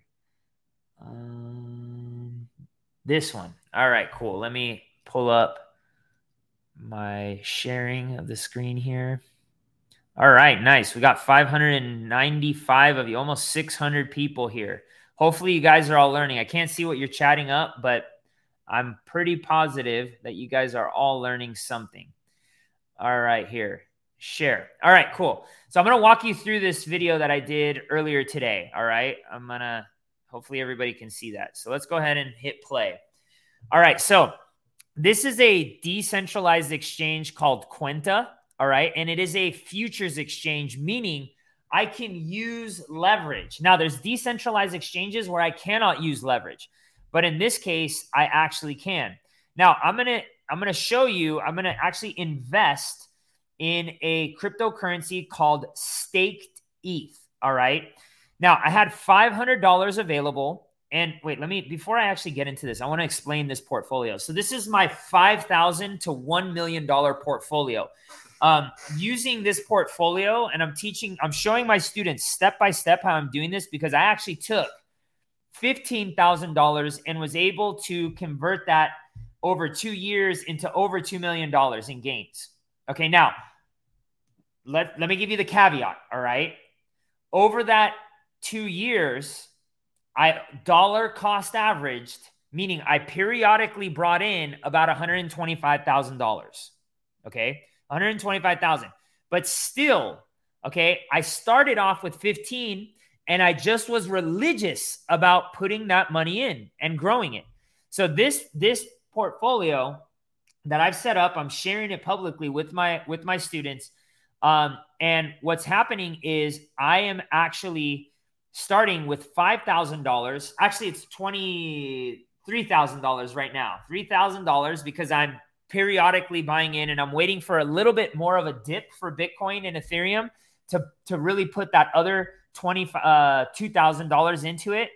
Um, this one. All right, cool. Let me pull up my sharing of the screen here. All right, nice. We got 595 of you, almost 600 people here. Hopefully, you guys are all learning. I can't see what you're chatting up, but I'm pretty positive that you guys are all learning something. All right, here, share. All right, cool. So, I'm going to walk you through this video that I did earlier today. All right, I'm going to hopefully everybody can see that. So, let's go ahead and hit play. All right, so this is a decentralized exchange called Kwenta. All right. And it is a futures exchange, meaning I can use leverage. Now, there's decentralized exchanges where I cannot use leverage, but in this case, I actually can. Now, I'm gonna I'm gonna show you. I'm gonna actually invest in a cryptocurrency called staked ETH. All right. Now, I had $500 available. And wait, let me, before I actually get into this, I want to explain this portfolio. So, this is my 5,000 to $1 million portfolio. Um, using this portfolio, and I'm teaching, I'm showing my students step by step how I'm doing this because I actually took $15,000 and was able to convert that over two years into over $2 million in gains. Okay, now let, let me give you the caveat. All right. Over that two years, I dollar cost averaged, meaning I periodically brought in about $125,000. Okay. 125,000. But still, okay, I started off with 15 and I just was religious about putting that money in and growing it. So this this portfolio that I've set up, I'm sharing it publicly with my with my students. Um, and what's happening is I am actually starting with five thousand dollars. Actually, it's twenty three thousand dollars right now. Three thousand dollars because I'm periodically buying in and I'm waiting for a little bit more of a dip for Bitcoin and Ethereum to, to really put that other uh, $2,000 into it.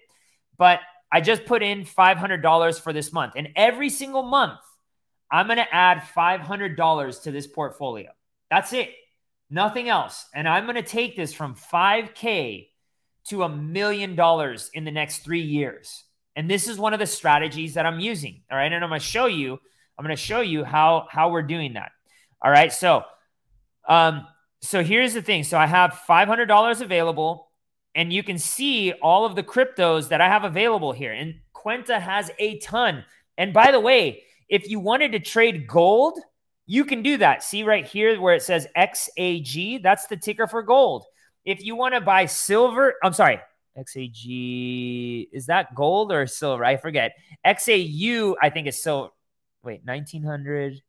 But I just put in $500 for this month. And every single month, I'm going to add $500 to this portfolio. That's it. Nothing else. And I'm going to take this from 5K to a million dollars in the next three years. And this is one of the strategies that I'm using. All right. And I'm going to show you I'm going to show you how how we're doing that. All right. So, um, so here's the thing. So I have $500 available, and you can see all of the cryptos that I have available here. And Kwenta has a ton. And by the way, if you wanted to trade gold, you can do that. See right here where it says XAG, that's the ticker for gold. If you want to buy silver, I'm sorry, XAG, is that gold or silver? I forget. XAU, I think is silver wait, 1900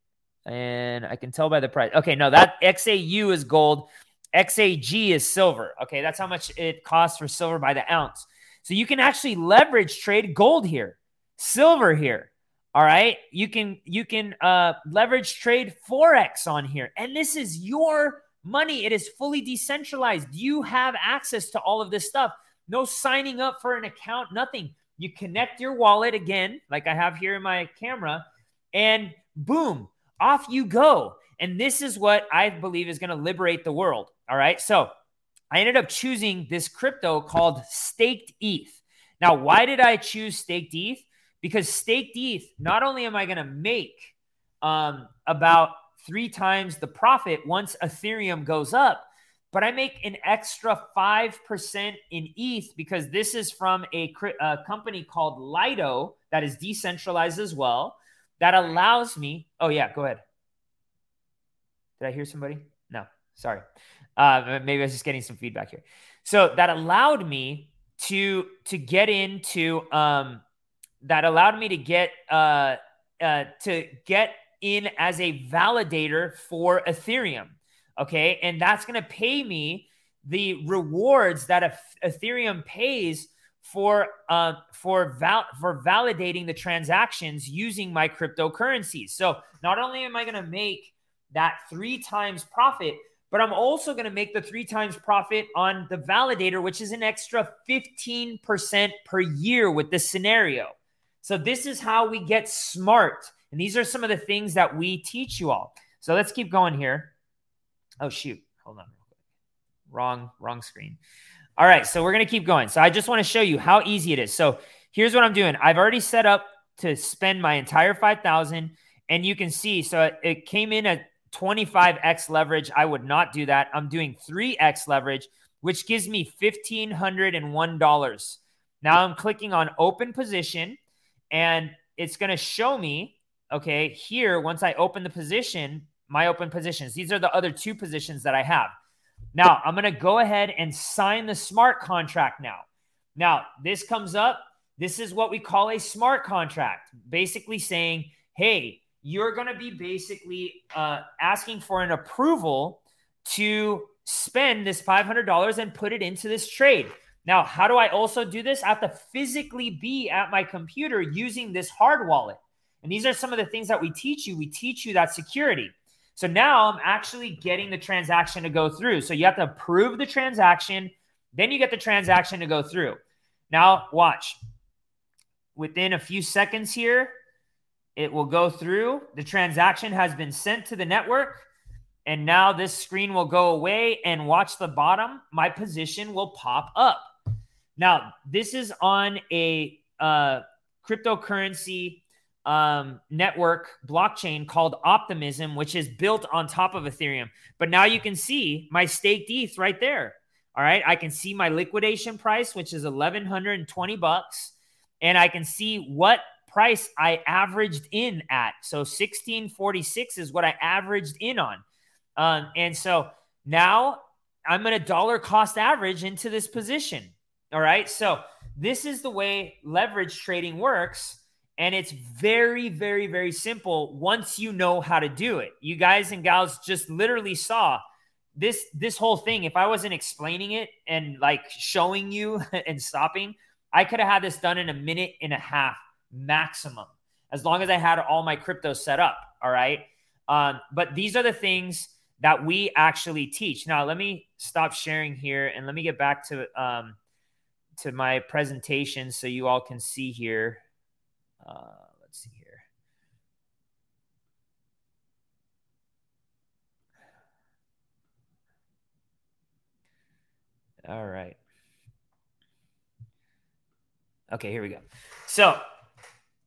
and I can tell by the price. Okay, no, that XAU is gold. XAG is silver. Okay, that's how much it costs for silver by the ounce. So you can actually leverage trade gold here, silver here. All right, you can you can uh, leverage trade forex on here, and this is your money. It is fully decentralized. You have access to all of this stuff. No signing up for an account, nothing. You connect your wallet again, like I have here in my camera and boom, off you go. And this is what I believe is going to liberate the world. All right. So I ended up choosing this crypto called Staked ETH. Now, why did I choose Staked ETH? Because Staked ETH, not only am I going to make um, about three times the profit once Ethereum goes up, but I make an extra 5% in ETH because this is from a, a company called Lido that is decentralized as well that allows me. Oh, yeah, go ahead. Did I hear somebody? No, sorry. Uh, maybe I was just getting some feedback here. So that allowed me to to get into um, that allowed me to get uh, uh, to get in as a validator for Ethereum. Okay, and that's going to pay me the rewards that Ethereum pays for uh, for val- for validating the transactions using my cryptocurrencies. So not only am I going to make that three times profit, but I'm also going to make the three times profit on the validator, which is an extra 15% per year with this scenario. So this is how we get smart. And these are some of the things that we teach you all. So let's keep going here. Oh shoot. Hold on. Wrong, wrong screen. All right, so we're going to keep going. So I just want to show you how easy it is. So here's what I'm doing. I've already set up to spend my entire 5000 and you can see so it came in at 25x leverage. I would not do that. I'm doing 3x leverage, which gives me $1501. Now I'm clicking on open position and it's going to show me okay, here once I open the position, my open positions. These are the other two positions that I have. Now, I'm going to go ahead and sign the smart contract now. Now, this comes up. This is what we call a smart contract, basically saying, hey, you're going to be basically uh, asking for an approval to spend this $500 and put it into this trade. Now, how do I also do this? I have to physically be at my computer using this hard wallet. And these are some of the things that we teach you. We teach you that security. So now I'm actually getting the transaction to go through. So you have to approve the transaction, then you get the transaction to go through. Now, watch. Within a few seconds here, it will go through. The transaction has been sent to the network. And now this screen will go away and watch the bottom. My position will pop up. Now, this is on a uh, cryptocurrency um, network blockchain called Optimism, which is built on top of Ethereum. But now you can see my staked ETH right there. All right, I can see my liquidation price, which is eleven hundred and twenty bucks, and I can see what price I averaged in at. So sixteen forty six is what I averaged in on, um, and so now I'm going to dollar cost average into this position. All right, so this is the way leverage trading works. And it's very, very, very simple once you know how to do it. You guys and gals just literally saw this this whole thing. If I wasn't explaining it and like showing you and stopping, I could have had this done in a minute and a half maximum, as long as I had all my crypto set up. All right. Um, but these are the things that we actually teach. Now, let me stop sharing here and let me get back to um, to my presentation so you all can see here. Uh, let's see here. All right. Okay, here we go. So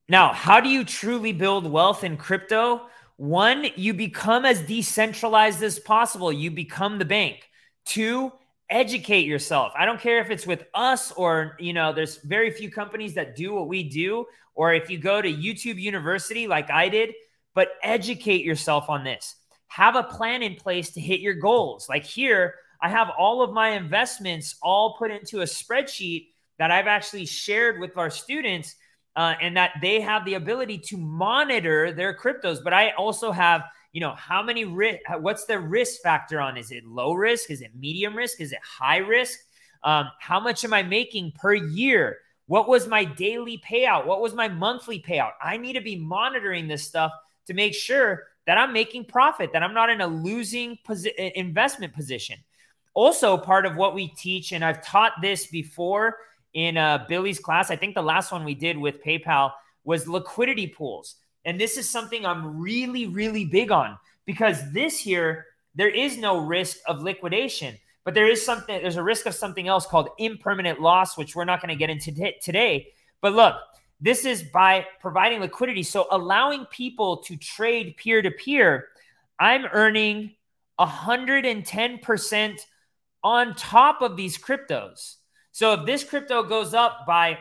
now, how do you truly build wealth in crypto? One, you become as decentralized as possible. You become the bank. Two, educate yourself. I don't care if it's with us or, you know, there's very few companies that do what we do, or if you go to YouTube University like I did, but educate yourself on this. Have a plan in place to hit your goals. Like here, I have all of my investments all put into a spreadsheet that I've actually shared with our students, uh, and that they have the ability to monitor their cryptos. But I also have you know, how many risk, what's the risk factor on? Is it low risk? Is it medium risk? Is it high risk? Um, how much am I making per year? What was my daily payout? What was my monthly payout? I need to be monitoring this stuff to make sure that I'm making profit, that I'm not in a losing posi- investment position. Also, part of what we teach, and I've taught this before in uh, Billy's class, I think the last one we did with PayPal was liquidity pools. And this is something I'm really, really big on because this here, there is no risk of liquidation, but there is something, there's a risk of something else called impermanent loss, which we're not going to get into t- today. But look, this is by providing liquidity. So allowing people to trade peer to peer, I'm earning 110% on top of these cryptos. So if this crypto goes up by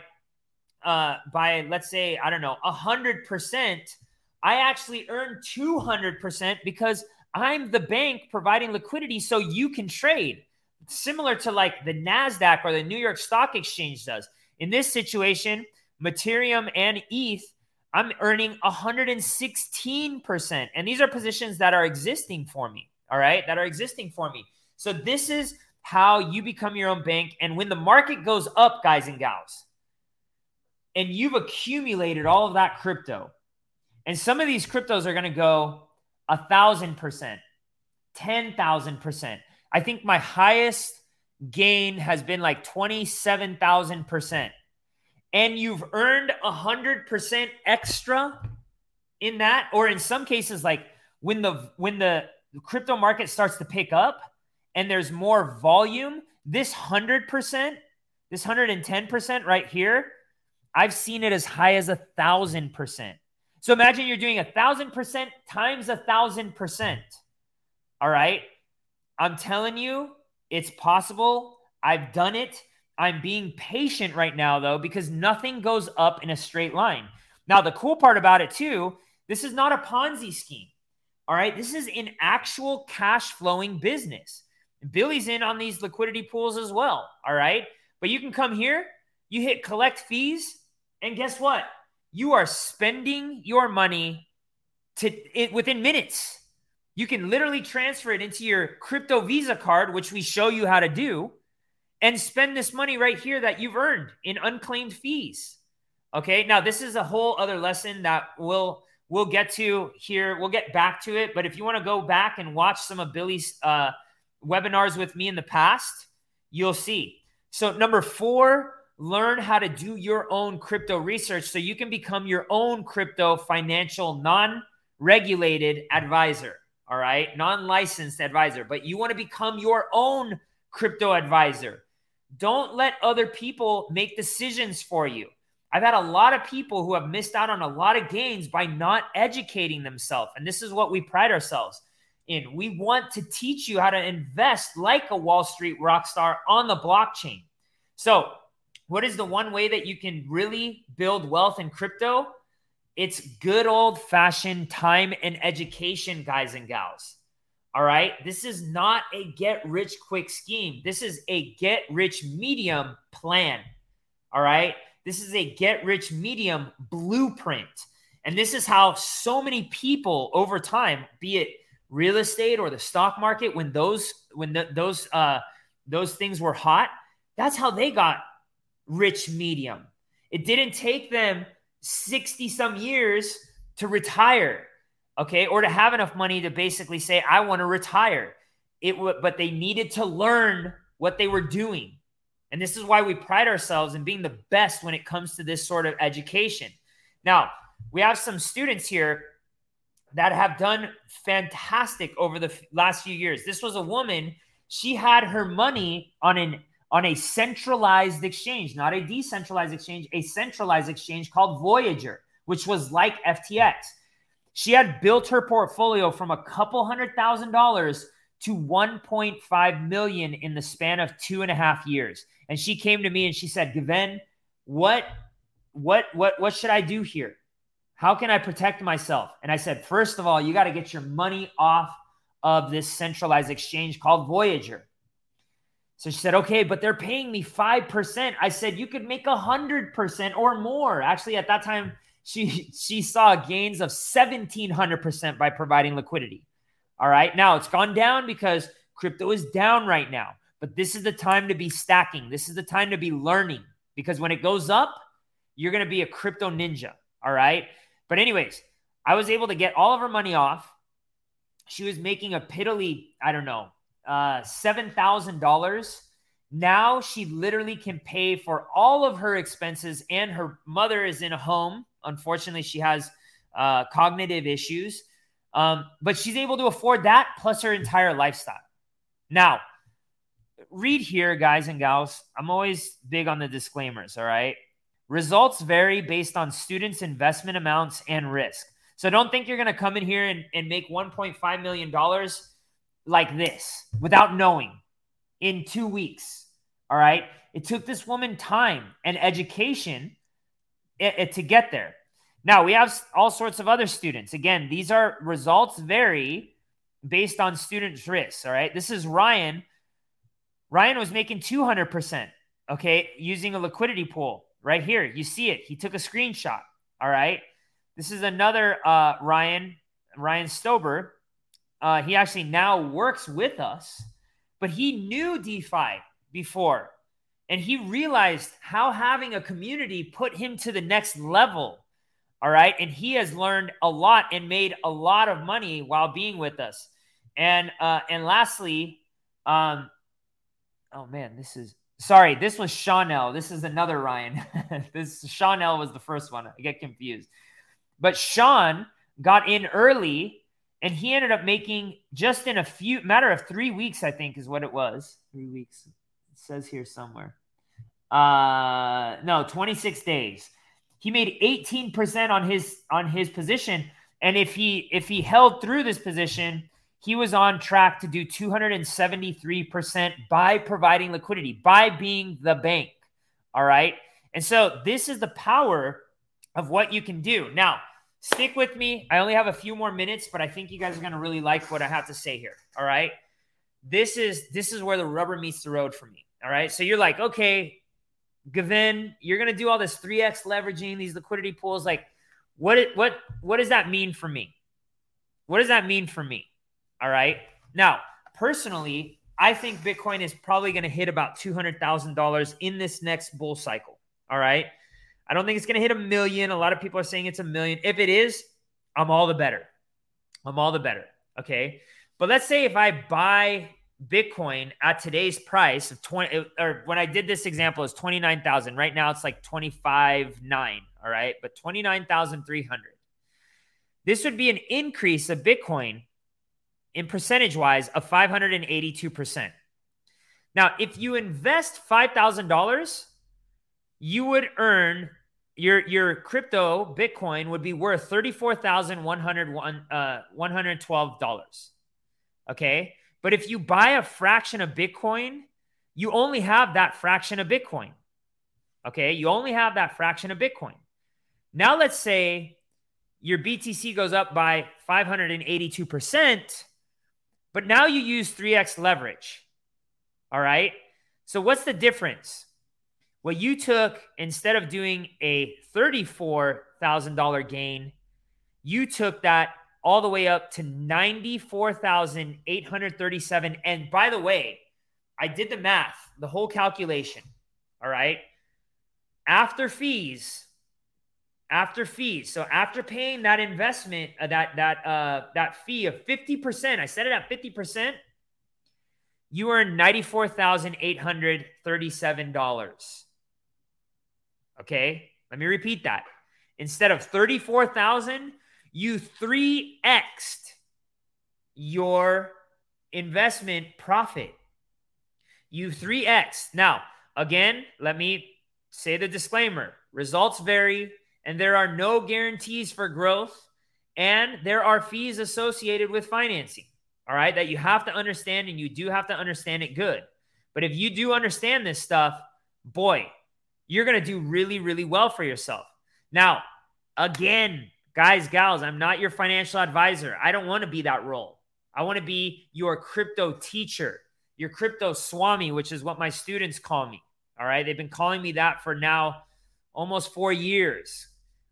uh, by let's say I don't know a hundred percent, I actually earn two hundred percent because I'm the bank providing liquidity so you can trade. Similar to like the Nasdaq or the New York Stock Exchange does. In this situation, Materium and ETH, I'm earning 116%. And these are positions that are existing for me. All right, that are existing for me. So this is how you become your own bank. And when the market goes up, guys and gals, and you've accumulated all of that crypto, and some of these cryptos are going to go a thousand percent, 10,000%. I think my highest gain has been like 27,000%. And you've earned a hundred percent extra in that, or in some cases, like when the when the crypto market starts to pick up and there's more volume, this hundred percent, this 110% right here I've seen it as high as a thousand percent. So imagine you're doing a thousand percent times a thousand percent. All right. I'm telling you, it's possible. I've done it. I'm being patient right now, though, because nothing goes up in a straight line. Now, the cool part about it, too, this is not a Ponzi scheme. All right. This is an actual cash flowing business. Billy's in on these liquidity pools as well. All right. But you can come here, you hit collect fees, and guess what? You are spending your money to it within minutes. You can literally transfer it into your crypto Visa card, which we show you how to do, and spend this money right here that you've earned in unclaimed fees. Okay. Now, this is a whole other lesson that we'll we'll get to here. We'll get back to it. But if you want to go back and watch some of Billy's uh, webinars with me in the past, you'll see. So, number four, learn how to do your own crypto research so you can become your own crypto financial non regulated advisor. All right. Non licensed advisor, but you want to become your own crypto advisor. Don't let other people make decisions for you. I've had a lot of people who have missed out on a lot of gains by not educating themselves. And this is what we pride ourselves in. We want to teach you how to invest like a Wall Street rock star on the blockchain. So, what is the one way that you can really build wealth in crypto? It's good old fashioned time and education, guys and gals. All right. This is not a get rich quick scheme. This is a get rich medium plan. All right. This is a get rich medium blueprint. And this is how so many people over time, be it real estate or the stock market, when those when the, those uh, those things were hot, that's how they got rich medium. It didn't take them 60 some years to retire, okay, or to have enough money to basically say, I want to retire. It w- but they needed to learn what they were doing. And this is why we pride ourselves in being the best when it comes to this sort of education. Now, we have some students here that have done fantastic over the last few years. This was a woman, she had her money on an on a centralized exchange, not a decentralized exchange, a centralized exchange called Voyager, which was like FTX. She had built her portfolio from a couple hundred thousand dollars to 1.5 million in the span of two and a half years. And she came to me and she said, Gaven, what, what, what, what should I do here? How can I protect myself? And I said, first of all, you got to get your money off of this centralized exchange called Voyager. So she said, okay, but they're paying me 5%. I said, you could make a hundred percent or more. Actually, at that time, she she saw gains of 1700% by providing liquidity. All right. Now it's gone down because crypto is down right now. But this is the time to be stacking. This is the time to be learning because when it goes up, you're going to be a crypto ninja. All right. But, anyways, I was able to get all of her money off. She was making a piddly, I don't know, uh, $7,000. Now she literally can pay for all of her expenses, and her mother is in a home. Unfortunately, she has uh, cognitive issues. Um, but she's able to afford that plus her entire lifestyle. Now, read here, guys and gals. I'm always big on the disclaimers, all right? Results vary based on students' investment amounts and risk. So don't think you're going to come in here and, and make $1.5 million like this without knowing in two weeks. All right. It took this woman time and education it, it, to get there. Now we have all sorts of other students. Again, these are results vary based on students' risks. All right. This is Ryan. Ryan was making 200%, okay, using a liquidity pool right here. You see it. He took a screenshot. All right. This is another uh, Ryan, Ryan Stober. Uh, he actually now works with us, but he knew DeFi before. And he realized how having a community put him to the next level all right. And he has learned a lot and made a lot of money while being with us. And uh, and lastly, um, oh man, this is sorry, this was Chanel. This is another Ryan. this Chanel was the first one. I get confused. But Sean got in early and he ended up making just in a few matter of three weeks, I think is what it was. Three weeks. It says here somewhere. Uh no, 26 days he made 18% on his on his position and if he if he held through this position he was on track to do 273% by providing liquidity by being the bank all right and so this is the power of what you can do now stick with me i only have a few more minutes but i think you guys are going to really like what i have to say here all right this is this is where the rubber meets the road for me all right so you're like okay Gavin, you're going to do all this 3x leveraging, these liquidity pools. Like, what, it, what, what does that mean for me? What does that mean for me? All right. Now, personally, I think Bitcoin is probably going to hit about $200,000 in this next bull cycle. All right. I don't think it's going to hit a million. A lot of people are saying it's a million. If it is, I'm all the better. I'm all the better. Okay. But let's say if I buy Bitcoin at today's price of 20 or when I did this example is 29,000. Right now it's like 25 9, all right? But 29,300. This would be an increase of Bitcoin in percentage wise of 582%. Now, if you invest $5,000, you would earn your your crypto Bitcoin would be worth $34,100 uh, $112. Okay? But if you buy a fraction of Bitcoin, you only have that fraction of Bitcoin. Okay. You only have that fraction of Bitcoin. Now, let's say your BTC goes up by 582%, but now you use 3x leverage. All right. So, what's the difference? Well, you took, instead of doing a $34,000 gain, you took that all the way up to 94,837. And by the way, I did the math, the whole calculation. All right. After fees, after fees. So after paying that investment, uh, that that uh that fee of 50%, I set it at 50%, you earn $94,837. Okay? Let me repeat that. Instead of 34,000, you 3x'd your investment profit. You 3x. Now, again, let me say the disclaimer results vary, and there are no guarantees for growth, and there are fees associated with financing. All right, that you have to understand, and you do have to understand it good. But if you do understand this stuff, boy, you're going to do really, really well for yourself. Now, again, Guys, gals, I'm not your financial advisor. I don't want to be that role. I want to be your crypto teacher, your crypto swami, which is what my students call me. All right. They've been calling me that for now almost four years.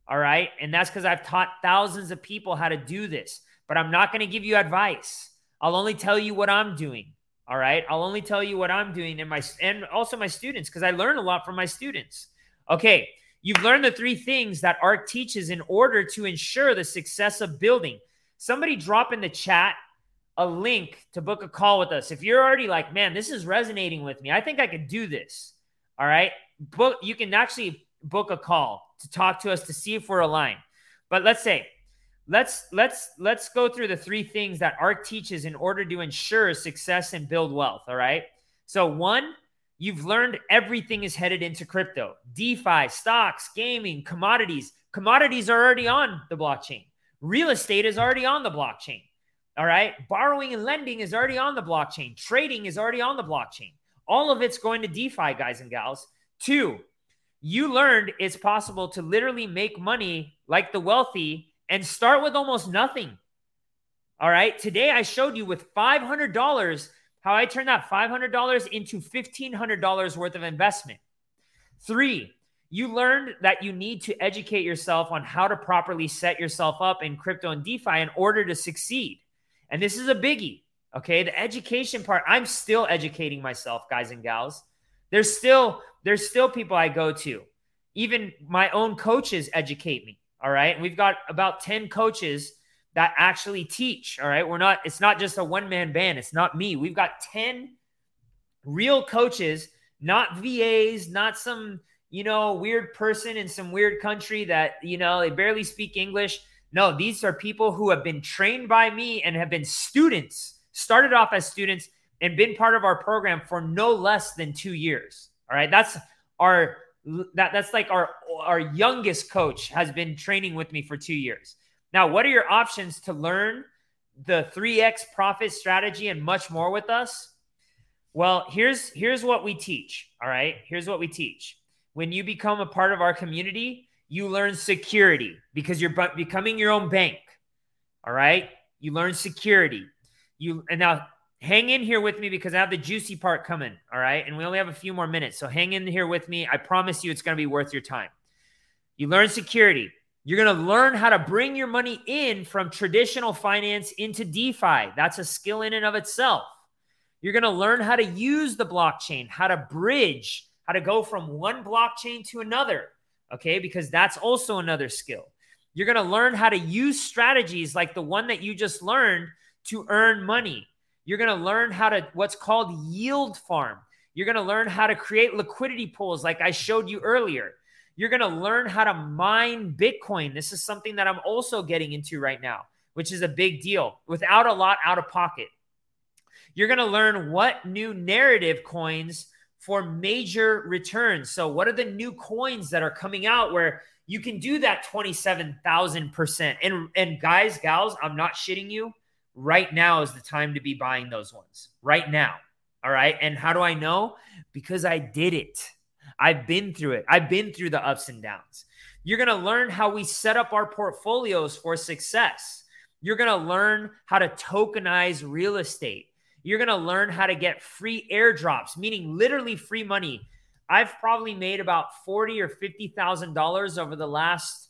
All right. And that's because I've taught thousands of people how to do this, but I'm not going to give you advice. I'll only tell you what I'm doing. All right. I'll only tell you what I'm doing and my and also my students because I learn a lot from my students. Okay. You've learned the three things that ARC teaches in order to ensure the success of building. Somebody drop in the chat a link to book a call with us. If you're already like, man, this is resonating with me, I think I could do this. All right. Book, you can actually book a call to talk to us to see if we're aligned. But let's say, let's let's let's go through the three things that ARC teaches in order to ensure success and build wealth. All right. So one, You've learned everything is headed into crypto, DeFi, stocks, gaming, commodities. Commodities are already on the blockchain. Real estate is already on the blockchain. All right. Borrowing and lending is already on the blockchain. Trading is already on the blockchain. All of it's going to DeFi, guys and gals. Two, you learned it's possible to literally make money like the wealthy and start with almost nothing. All right. Today I showed you with $500 how I turned that $500 into $1,500 worth of investment. Three, you learned that you need to educate yourself on how to properly set yourself up in crypto and DeFi in order to succeed. And this is a biggie. Okay. The education part, I'm still educating myself, guys and gals. There's still, there's still people I go to. Even my own coaches educate me. All right. We've got about 10 coaches that actually teach. All right. We're not, it's not just a one man band. It's not me. We've got 10 real coaches, not VAs, not some, you know, weird person in some weird country that, you know, they barely speak English. No, these are people who have been trained by me and have been students, started off as students and been part of our program for no less than two years. All right. That's our, that, that's like our, our youngest coach has been training with me for two years. Now, what are your options to learn the 3x profit strategy and much more with us? Well, here's here's what we teach, all right? Here's what we teach. When you become a part of our community, you learn security because you're becoming your own bank. All right? You learn security. You and now hang in here with me because I have the juicy part coming, all right? And we only have a few more minutes. So hang in here with me. I promise you it's going to be worth your time. You learn security. You're going to learn how to bring your money in from traditional finance into DeFi. That's a skill in and of itself. You're going to learn how to use the blockchain, how to bridge, how to go from one blockchain to another. Okay. Because that's also another skill. You're going to learn how to use strategies like the one that you just learned to earn money. You're going to learn how to what's called yield farm. You're going to learn how to create liquidity pools like I showed you earlier. You're going to learn how to mine Bitcoin. This is something that I'm also getting into right now, which is a big deal without a lot out of pocket. You're going to learn what new narrative coins for major returns. So, what are the new coins that are coming out where you can do that 27,000%? And, and guys, gals, I'm not shitting you. Right now is the time to be buying those ones. Right now. All right. And how do I know? Because I did it. I've been through it. I've been through the ups and downs. You're going to learn how we set up our portfolios for success. You're going to learn how to tokenize real estate. You're going to learn how to get free airdrops, meaning literally free money. I've probably made about forty or fifty thousand dollars over the last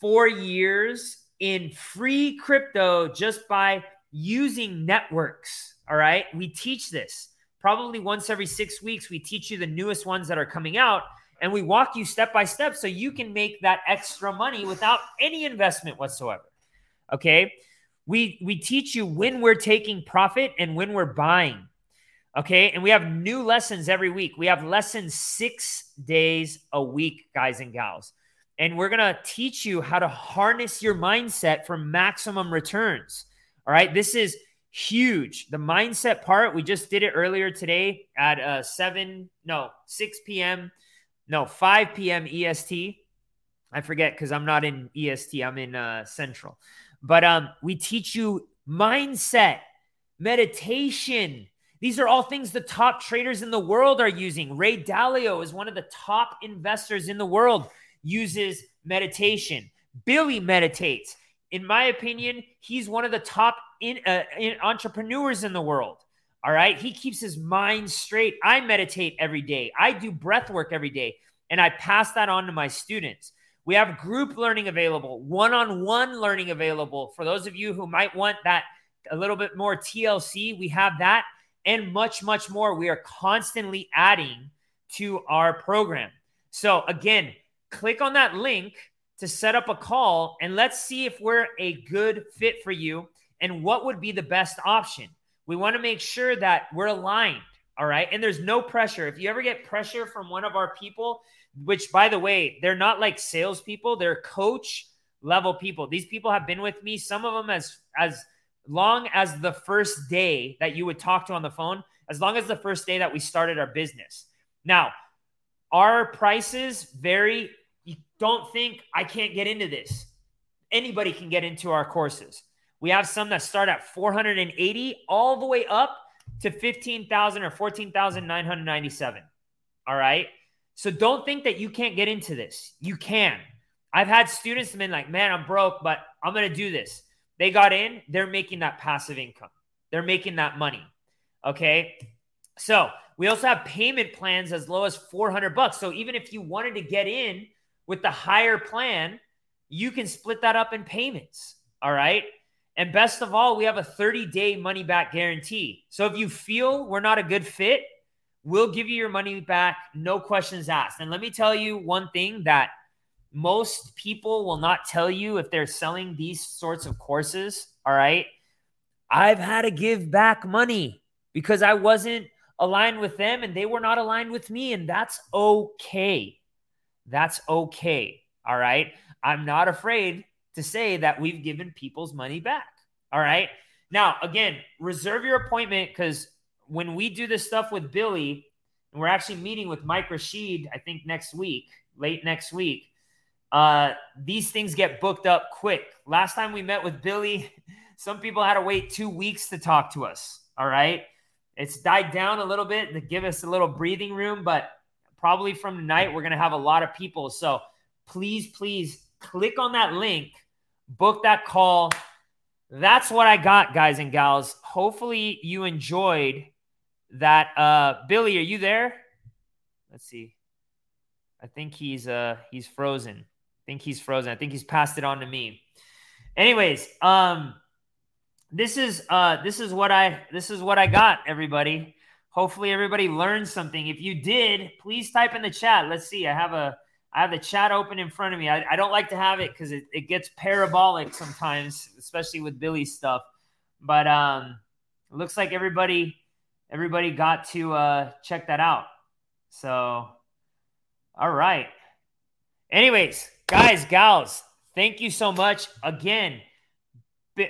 four years in free crypto just by using networks. All right, we teach this probably once every six weeks, we teach you the newest ones that are coming out and we walk you step by step so you can make that extra money without any investment whatsoever. Okay. We, we teach you when we're taking profit and when we're buying. Okay. And we have new lessons every week. We have lessons six days a week, guys and gals. And we're going to teach you how to harness your mindset for maximum returns. All right. This is huge. The mindset part, we just did it earlier today at uh, 7, no, 6 p.m., no, 5 p.m. EST. I forget because I'm not in EST, I'm in uh, Central. But um, we teach you mindset, meditation. These are all things the top traders in the world are using. Ray Dalio is one of the top investors in the world, uses meditation. Billy meditates. In my opinion, he's one of the top in, uh, in entrepreneurs in the world. All right. He keeps his mind straight. I meditate every day. I do breath work every day. And I pass that on to my students. We have group learning available, one on one learning available. For those of you who might want that a little bit more TLC, we have that and much, much more. We are constantly adding to our program. So, again, click on that link to set up a call and let's see if we're a good fit for you and what would be the best option. We want to make sure that we're aligned. All right. And there's no pressure. If you ever get pressure from one of our people, which by the way, they're not like salespeople, they're coach level people. These people have been with me, some of them as as long as the first day that you would talk to on the phone, as long as the first day that we started our business. Now, our prices vary. You don't think I can't get into this. Anybody can get into our courses. We have some that start at 480 all the way up to 15,000 or 14,997. All right. So don't think that you can't get into this. You can. I've had students have been like, man, I'm broke, but I'm going to do this. They got in, they're making that passive income. They're making that money. Okay. So we also have payment plans as low as 400 bucks. So even if you wanted to get in with the higher plan, you can split that up in payments. All right. And best of all, we have a 30 day money back guarantee. So if you feel we're not a good fit, we'll give you your money back, no questions asked. And let me tell you one thing that most people will not tell you if they're selling these sorts of courses. All right. I've had to give back money because I wasn't aligned with them and they were not aligned with me. And that's okay. That's okay. All right. I'm not afraid to say that we've given people's money back. All right. Now, again, reserve your appointment because when we do this stuff with Billy, and we're actually meeting with Mike Rashid, I think next week, late next week, uh, these things get booked up quick. Last time we met with Billy, some people had to wait two weeks to talk to us. All right. It's died down a little bit to give us a little breathing room, but probably from tonight, we're going to have a lot of people. So please, please click on that link book that call. That's what I got, guys and gals. Hopefully you enjoyed that. Uh, Billy, are you there? Let's see. I think he's uh he's frozen. I think he's frozen. I think he's passed it on to me. Anyways, um, this is uh this is what I this is what I got, everybody. Hopefully everybody learned something. If you did, please type in the chat. Let's see. I have a I have the chat open in front of me. I, I don't like to have it because it, it gets parabolic sometimes, especially with Billy's stuff. But um it looks like everybody everybody got to uh check that out. So all right. Anyways, guys, gals, thank you so much again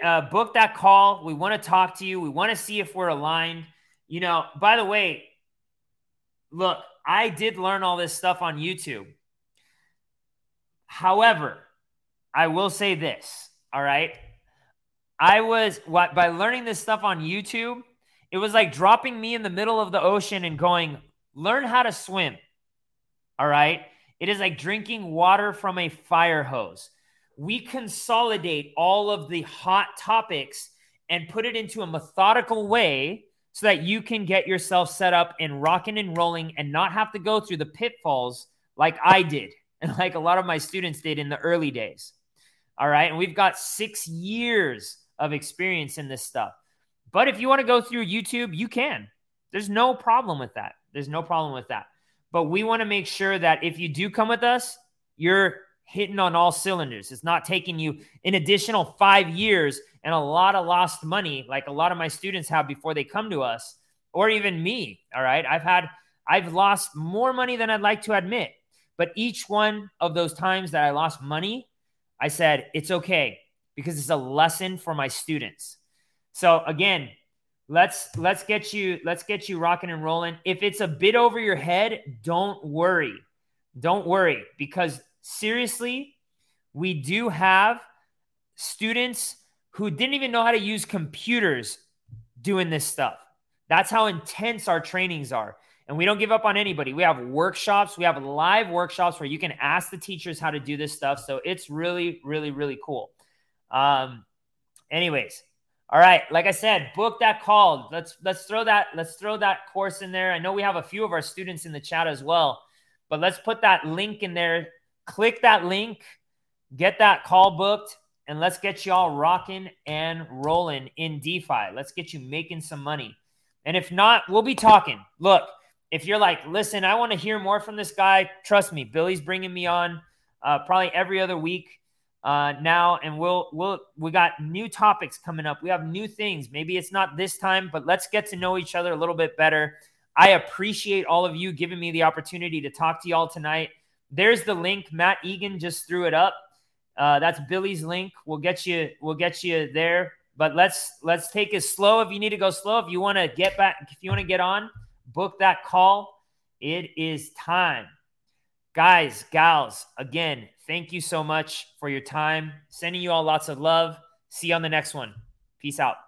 uh, book that call. We want to talk to you. We want to see if we're aligned. You know, by the way, look, I did learn all this stuff on YouTube. However, I will say this, all right? I was what by learning this stuff on YouTube, it was like dropping me in the middle of the ocean and going, learn how to swim. All right? It is like drinking water from a fire hose we consolidate all of the hot topics and put it into a methodical way so that you can get yourself set up and rocking and rolling and not have to go through the pitfalls like I did and like a lot of my students did in the early days. All right. And we've got six years of experience in this stuff. But if you want to go through YouTube, you can. There's no problem with that. There's no problem with that. But we want to make sure that if you do come with us, you're hitting on all cylinders. It's not taking you an additional five years and a lot of lost money, like a lot of my students have before they come to us, or even me. All right. I've had, I've lost more money than I'd like to admit. But each one of those times that I lost money, I said, it's okay because it's a lesson for my students. So again, let's let's get you let's get you rocking and rolling. If it's a bit over your head, don't worry. Don't worry because seriously, we do have students who didn't even know how to use computers doing this stuff. That's how intense our trainings are. And we don't give up on anybody. We have workshops, we have live workshops where you can ask the teachers how to do this stuff. So it's really, really, really cool. Um, anyways, all right. Like I said, book that call. Let's let's throw that let's throw that course in there. I know we have a few of our students in the chat as well, but let's put that link in there click that link, get that call booked, and let's get you all rocking and rolling in DeFi. Let's get you making some money. And if not, we'll be talking. Look, if you're like, listen, I want to hear more from this guy, trust me, Billy's bringing me on uh, probably every other week uh, now, and we'll we'll we got new topics coming up. We have new things. Maybe it's not this time, but let's get to know each other a little bit better. I appreciate all of you giving me the opportunity to talk to y'all tonight. There's the link. Matt Egan just threw it up. Uh, that's Billy's link. We'll get you. We'll get you there. But let's let's take it slow. If you need to go slow, if you want to get back, if you want to get on, book that call. It is time, guys, gals. Again, thank you so much for your time. Sending you all lots of love. See you on the next one. Peace out.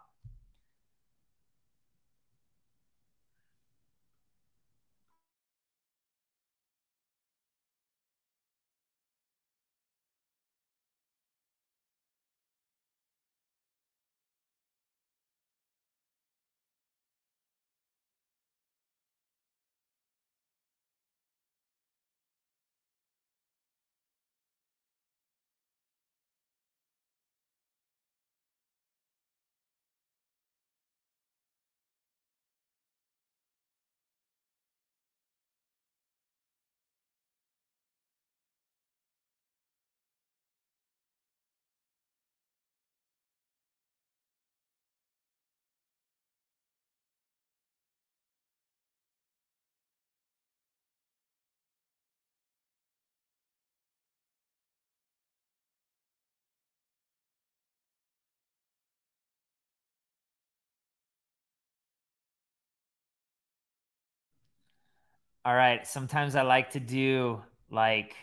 All right. Sometimes I like to do like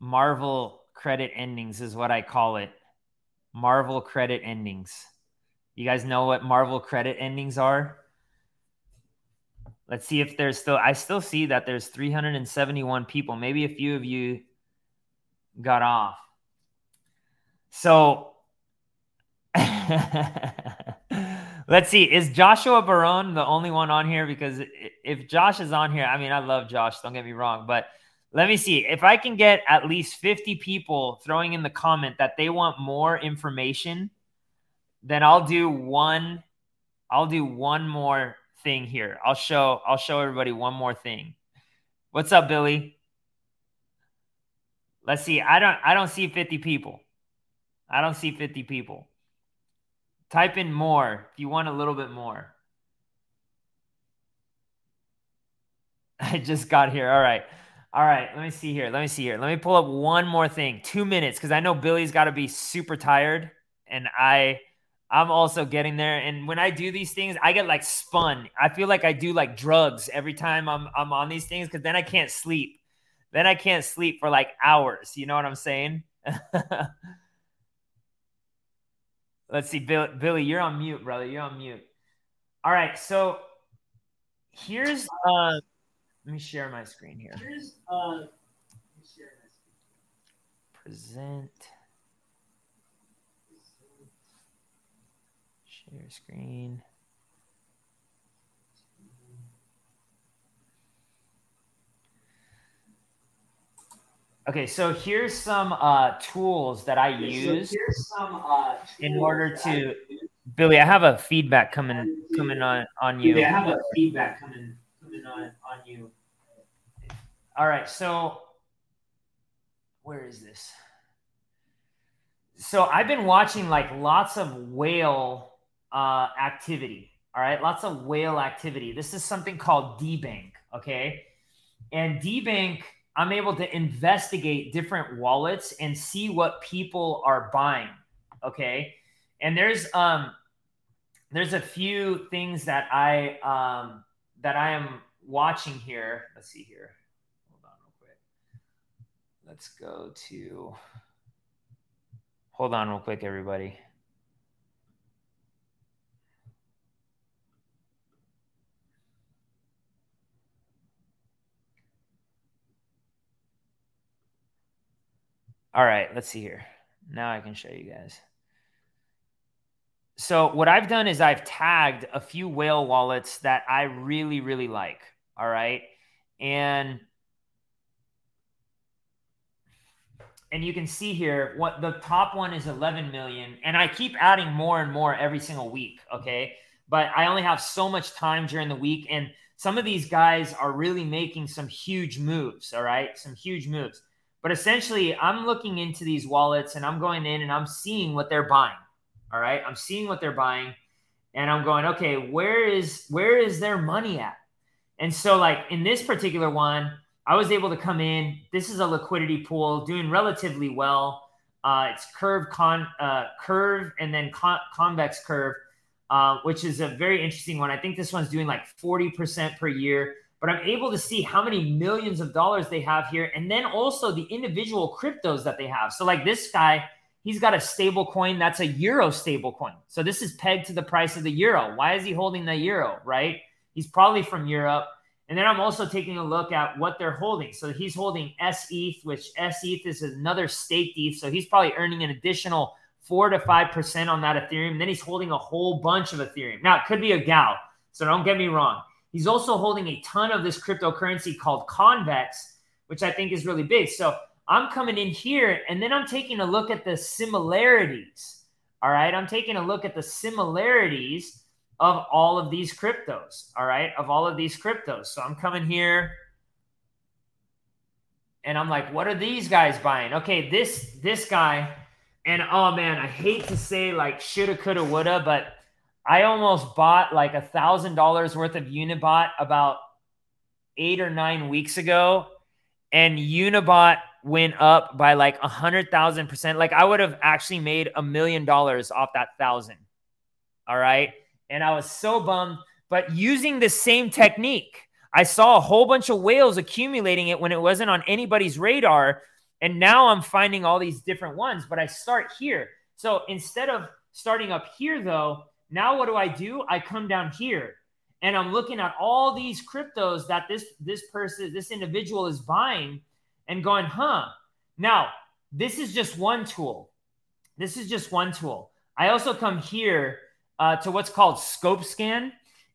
Marvel credit endings, is what I call it. Marvel credit endings. You guys know what Marvel credit endings are? Let's see if there's still, I still see that there's 371 people. Maybe a few of you got off. So, Let's see. Is Joshua Barone the only one on here? Because if Josh is on here, I mean, I love Josh. Don't get me wrong, but Let me see if I can get at least 50 people throwing in the comment that they want more information, then I'll do one I'll do one more thing here. I'll show I'll show everybody one more thing. What's up, Billy? Let's see. I don't I don't see 50 people. I don't see 50 people. Type in more if you want a little bit more. I just got here. All right. All right. Let me see here. Let me see here. Let me pull up one more thing. Two minutes because I know Billy's got to be super tired, and I, I'm also getting there. And when I do these things, I get like spun. I feel like I do like drugs every time I'm I'm on these things because then I can't sleep. Then I can't sleep for like hours. You know what I'm saying? Let's see, Bill, Billy, you're on mute, brother. You're on mute. All right, so here's uh let me share my screen here. Here's uh present share screen. Okay, so here's some uh, tools that I use so some, uh, in order to. Billy, I have a feedback coming coming on on you. I have a feedback coming coming on on you. All right, so where is this? So I've been watching like lots of whale uh, activity. All right, lots of whale activity. This is something called DeBank. Okay, and DeBank I'm able to investigate different wallets and see what people are buying. Okay. And there's um there's a few things that I um that I am watching here. Let's see here. Hold on real quick. Let's go to hold on real quick, everybody. All right, let's see here. Now I can show you guys. So what I've done is I've tagged a few whale wallets that I really, really like. All right. And and you can see here what the top one is 11 million and i keep adding more and more every single week okay but i only have so much time during the week and some of these guys are really making some huge moves all right some huge moves but essentially, I'm looking into these wallets and I'm going in and I'm seeing what they're buying. All right. I'm seeing what they're buying and I'm going, okay, where is where is their money at? And so, like in this particular one, I was able to come in. This is a liquidity pool doing relatively well. Uh, it's curve con uh, curve and then con- convex curve, uh, which is a very interesting one. I think this one's doing like 40% per year but I'm able to see how many millions of dollars they have here and then also the individual cryptos that they have. So like this guy, he's got a stable coin that's a euro stable coin. So this is pegged to the price of the euro. Why is he holding the euro, right? He's probably from Europe. And then I'm also taking a look at what they're holding. So he's holding SETH, which SETH is another staked ETH. So he's probably earning an additional four to five percent on that Ethereum. Then he's holding a whole bunch of Ethereum. Now it could be a gal. So don't get me wrong. He's also holding a ton of this cryptocurrency called Convex, which I think is really big. So I'm coming in here and then I'm taking a look at the similarities. All right. I'm taking a look at the similarities of all of these cryptos. All right. Of all of these cryptos. So I'm coming here and I'm like, what are these guys buying? Okay. This, this guy, and oh man, I hate to say like shoulda, coulda, woulda, but I almost bought like a thousand dollars worth of Unibot about eight or nine weeks ago, and Unibot went up by like a hundred thousand percent. Like I would have actually made a million dollars off that thousand. All right. And I was so bummed, but using the same technique, I saw a whole bunch of whales accumulating it when it wasn't on anybody's radar. And now I'm finding all these different ones, but I start here. So instead of starting up here, though, now what do I do? I come down here and I'm looking at all these cryptos that this this person, this individual is buying and going, "Huh." Now, this is just one tool. This is just one tool. I also come here uh, to what's called scope scan.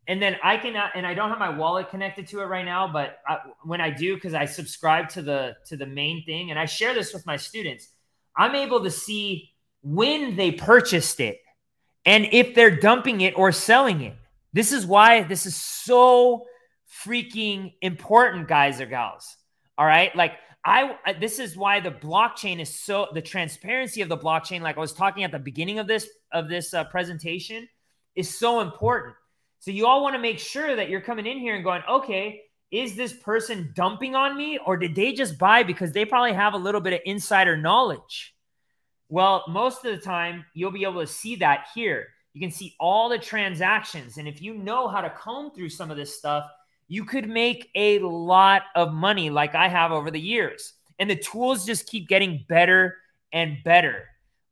and then I can and I don't have my wallet connected to it right now, but I, when I do, because I subscribe to the to the main thing, and I share this with my students, I'm able to see when they purchased it and if they're dumping it or selling it. This is why this is so freaking important, guys or gals. All right, like I this is why the blockchain is so the transparency of the blockchain, like I was talking at the beginning of this of this uh, presentation, is so important so you all want to make sure that you're coming in here and going, okay, is this person dumping on me or did they just buy because they probably have a little bit of insider knowledge? Well, most of the time you'll be able to see that here. You can see all the transactions. And if you know how to comb through some of this stuff, you could make a lot of money like I have over the years. And the tools just keep getting better and better.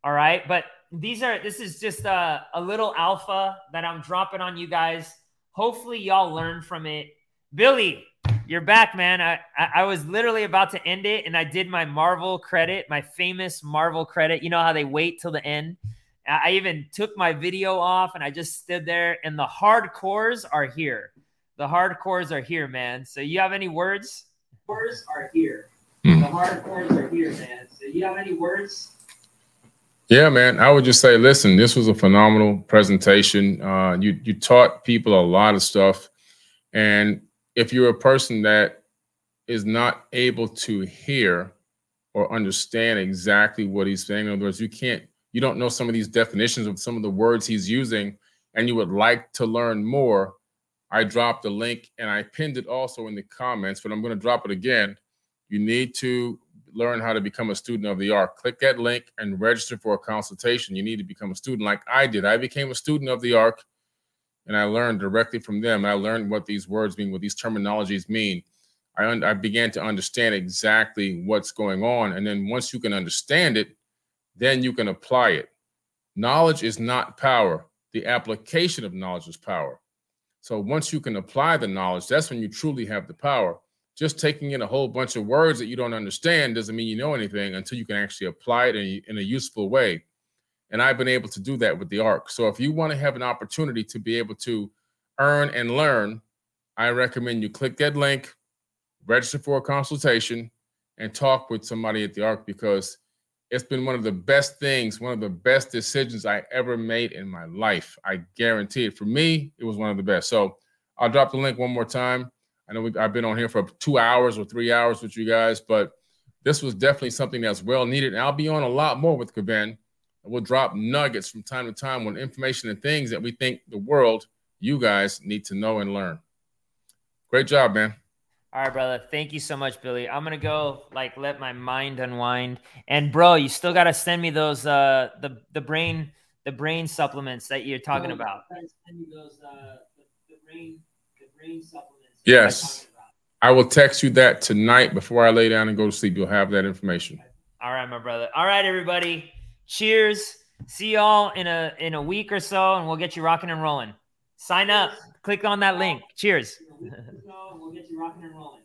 All right. But these are this is just a, a little alpha that I'm dropping on you guys. Hopefully, y'all learn from it. Billy, you're back, man. I, I, I was literally about to end it, and I did my Marvel credit, my famous Marvel credit. You know how they wait till the end. I even took my video off, and I just stood there. And the hardcores are here. The hardcores are here, man. So you have any words? Words are here. The hardcores are here, man. So you have any words? Yeah, man. I would just say, listen, this was a phenomenal presentation. Uh, you you taught people a lot of stuff, and if you're a person that is not able to hear or understand exactly what he's saying, in other words, you can't, you don't know some of these definitions of some of the words he's using, and you would like to learn more. I dropped a link and I pinned it also in the comments, but I'm going to drop it again. You need to learn how to become a student of the Ark, click that link and register for a consultation. You need to become a student like I did. I became a student of the Ark and I learned directly from them. I learned what these words mean, what these terminologies mean. I, un- I began to understand exactly what's going on. And then once you can understand it, then you can apply it. Knowledge is not power. The application of knowledge is power. So once you can apply the knowledge, that's when you truly have the power just taking in a whole bunch of words that you don't understand doesn't mean you know anything until you can actually apply it in a, in a useful way. And I've been able to do that with the ARK. So if you want to have an opportunity to be able to earn and learn, I recommend you click that link, register for a consultation, and talk with somebody at the ARK because it's been one of the best things, one of the best decisions I ever made in my life. I guarantee it. For me, it was one of the best. So I'll drop the link one more time. I know I've been on here for two hours or three hours with you guys, but this was definitely something that's well needed. And I'll be on a lot more with Kaben. We'll drop nuggets from time to time on information and things that we think the world, you guys, need to know and learn. Great job, man. All right, brother. Thank you so much, Billy. I'm gonna go like let my mind unwind. And bro, you still gotta send me those uh the the brain the brain supplements that you're talking no, about. Send those uh the, the brain the brain Yes. I will text you that tonight before I lay down and go to sleep. You'll have that information. All right, my brother. All right, everybody. Cheers. See y'all in a in a week or so, and we'll get you rocking and rolling. Sign up. Click on that link. Cheers. we'll get you rocking and rolling.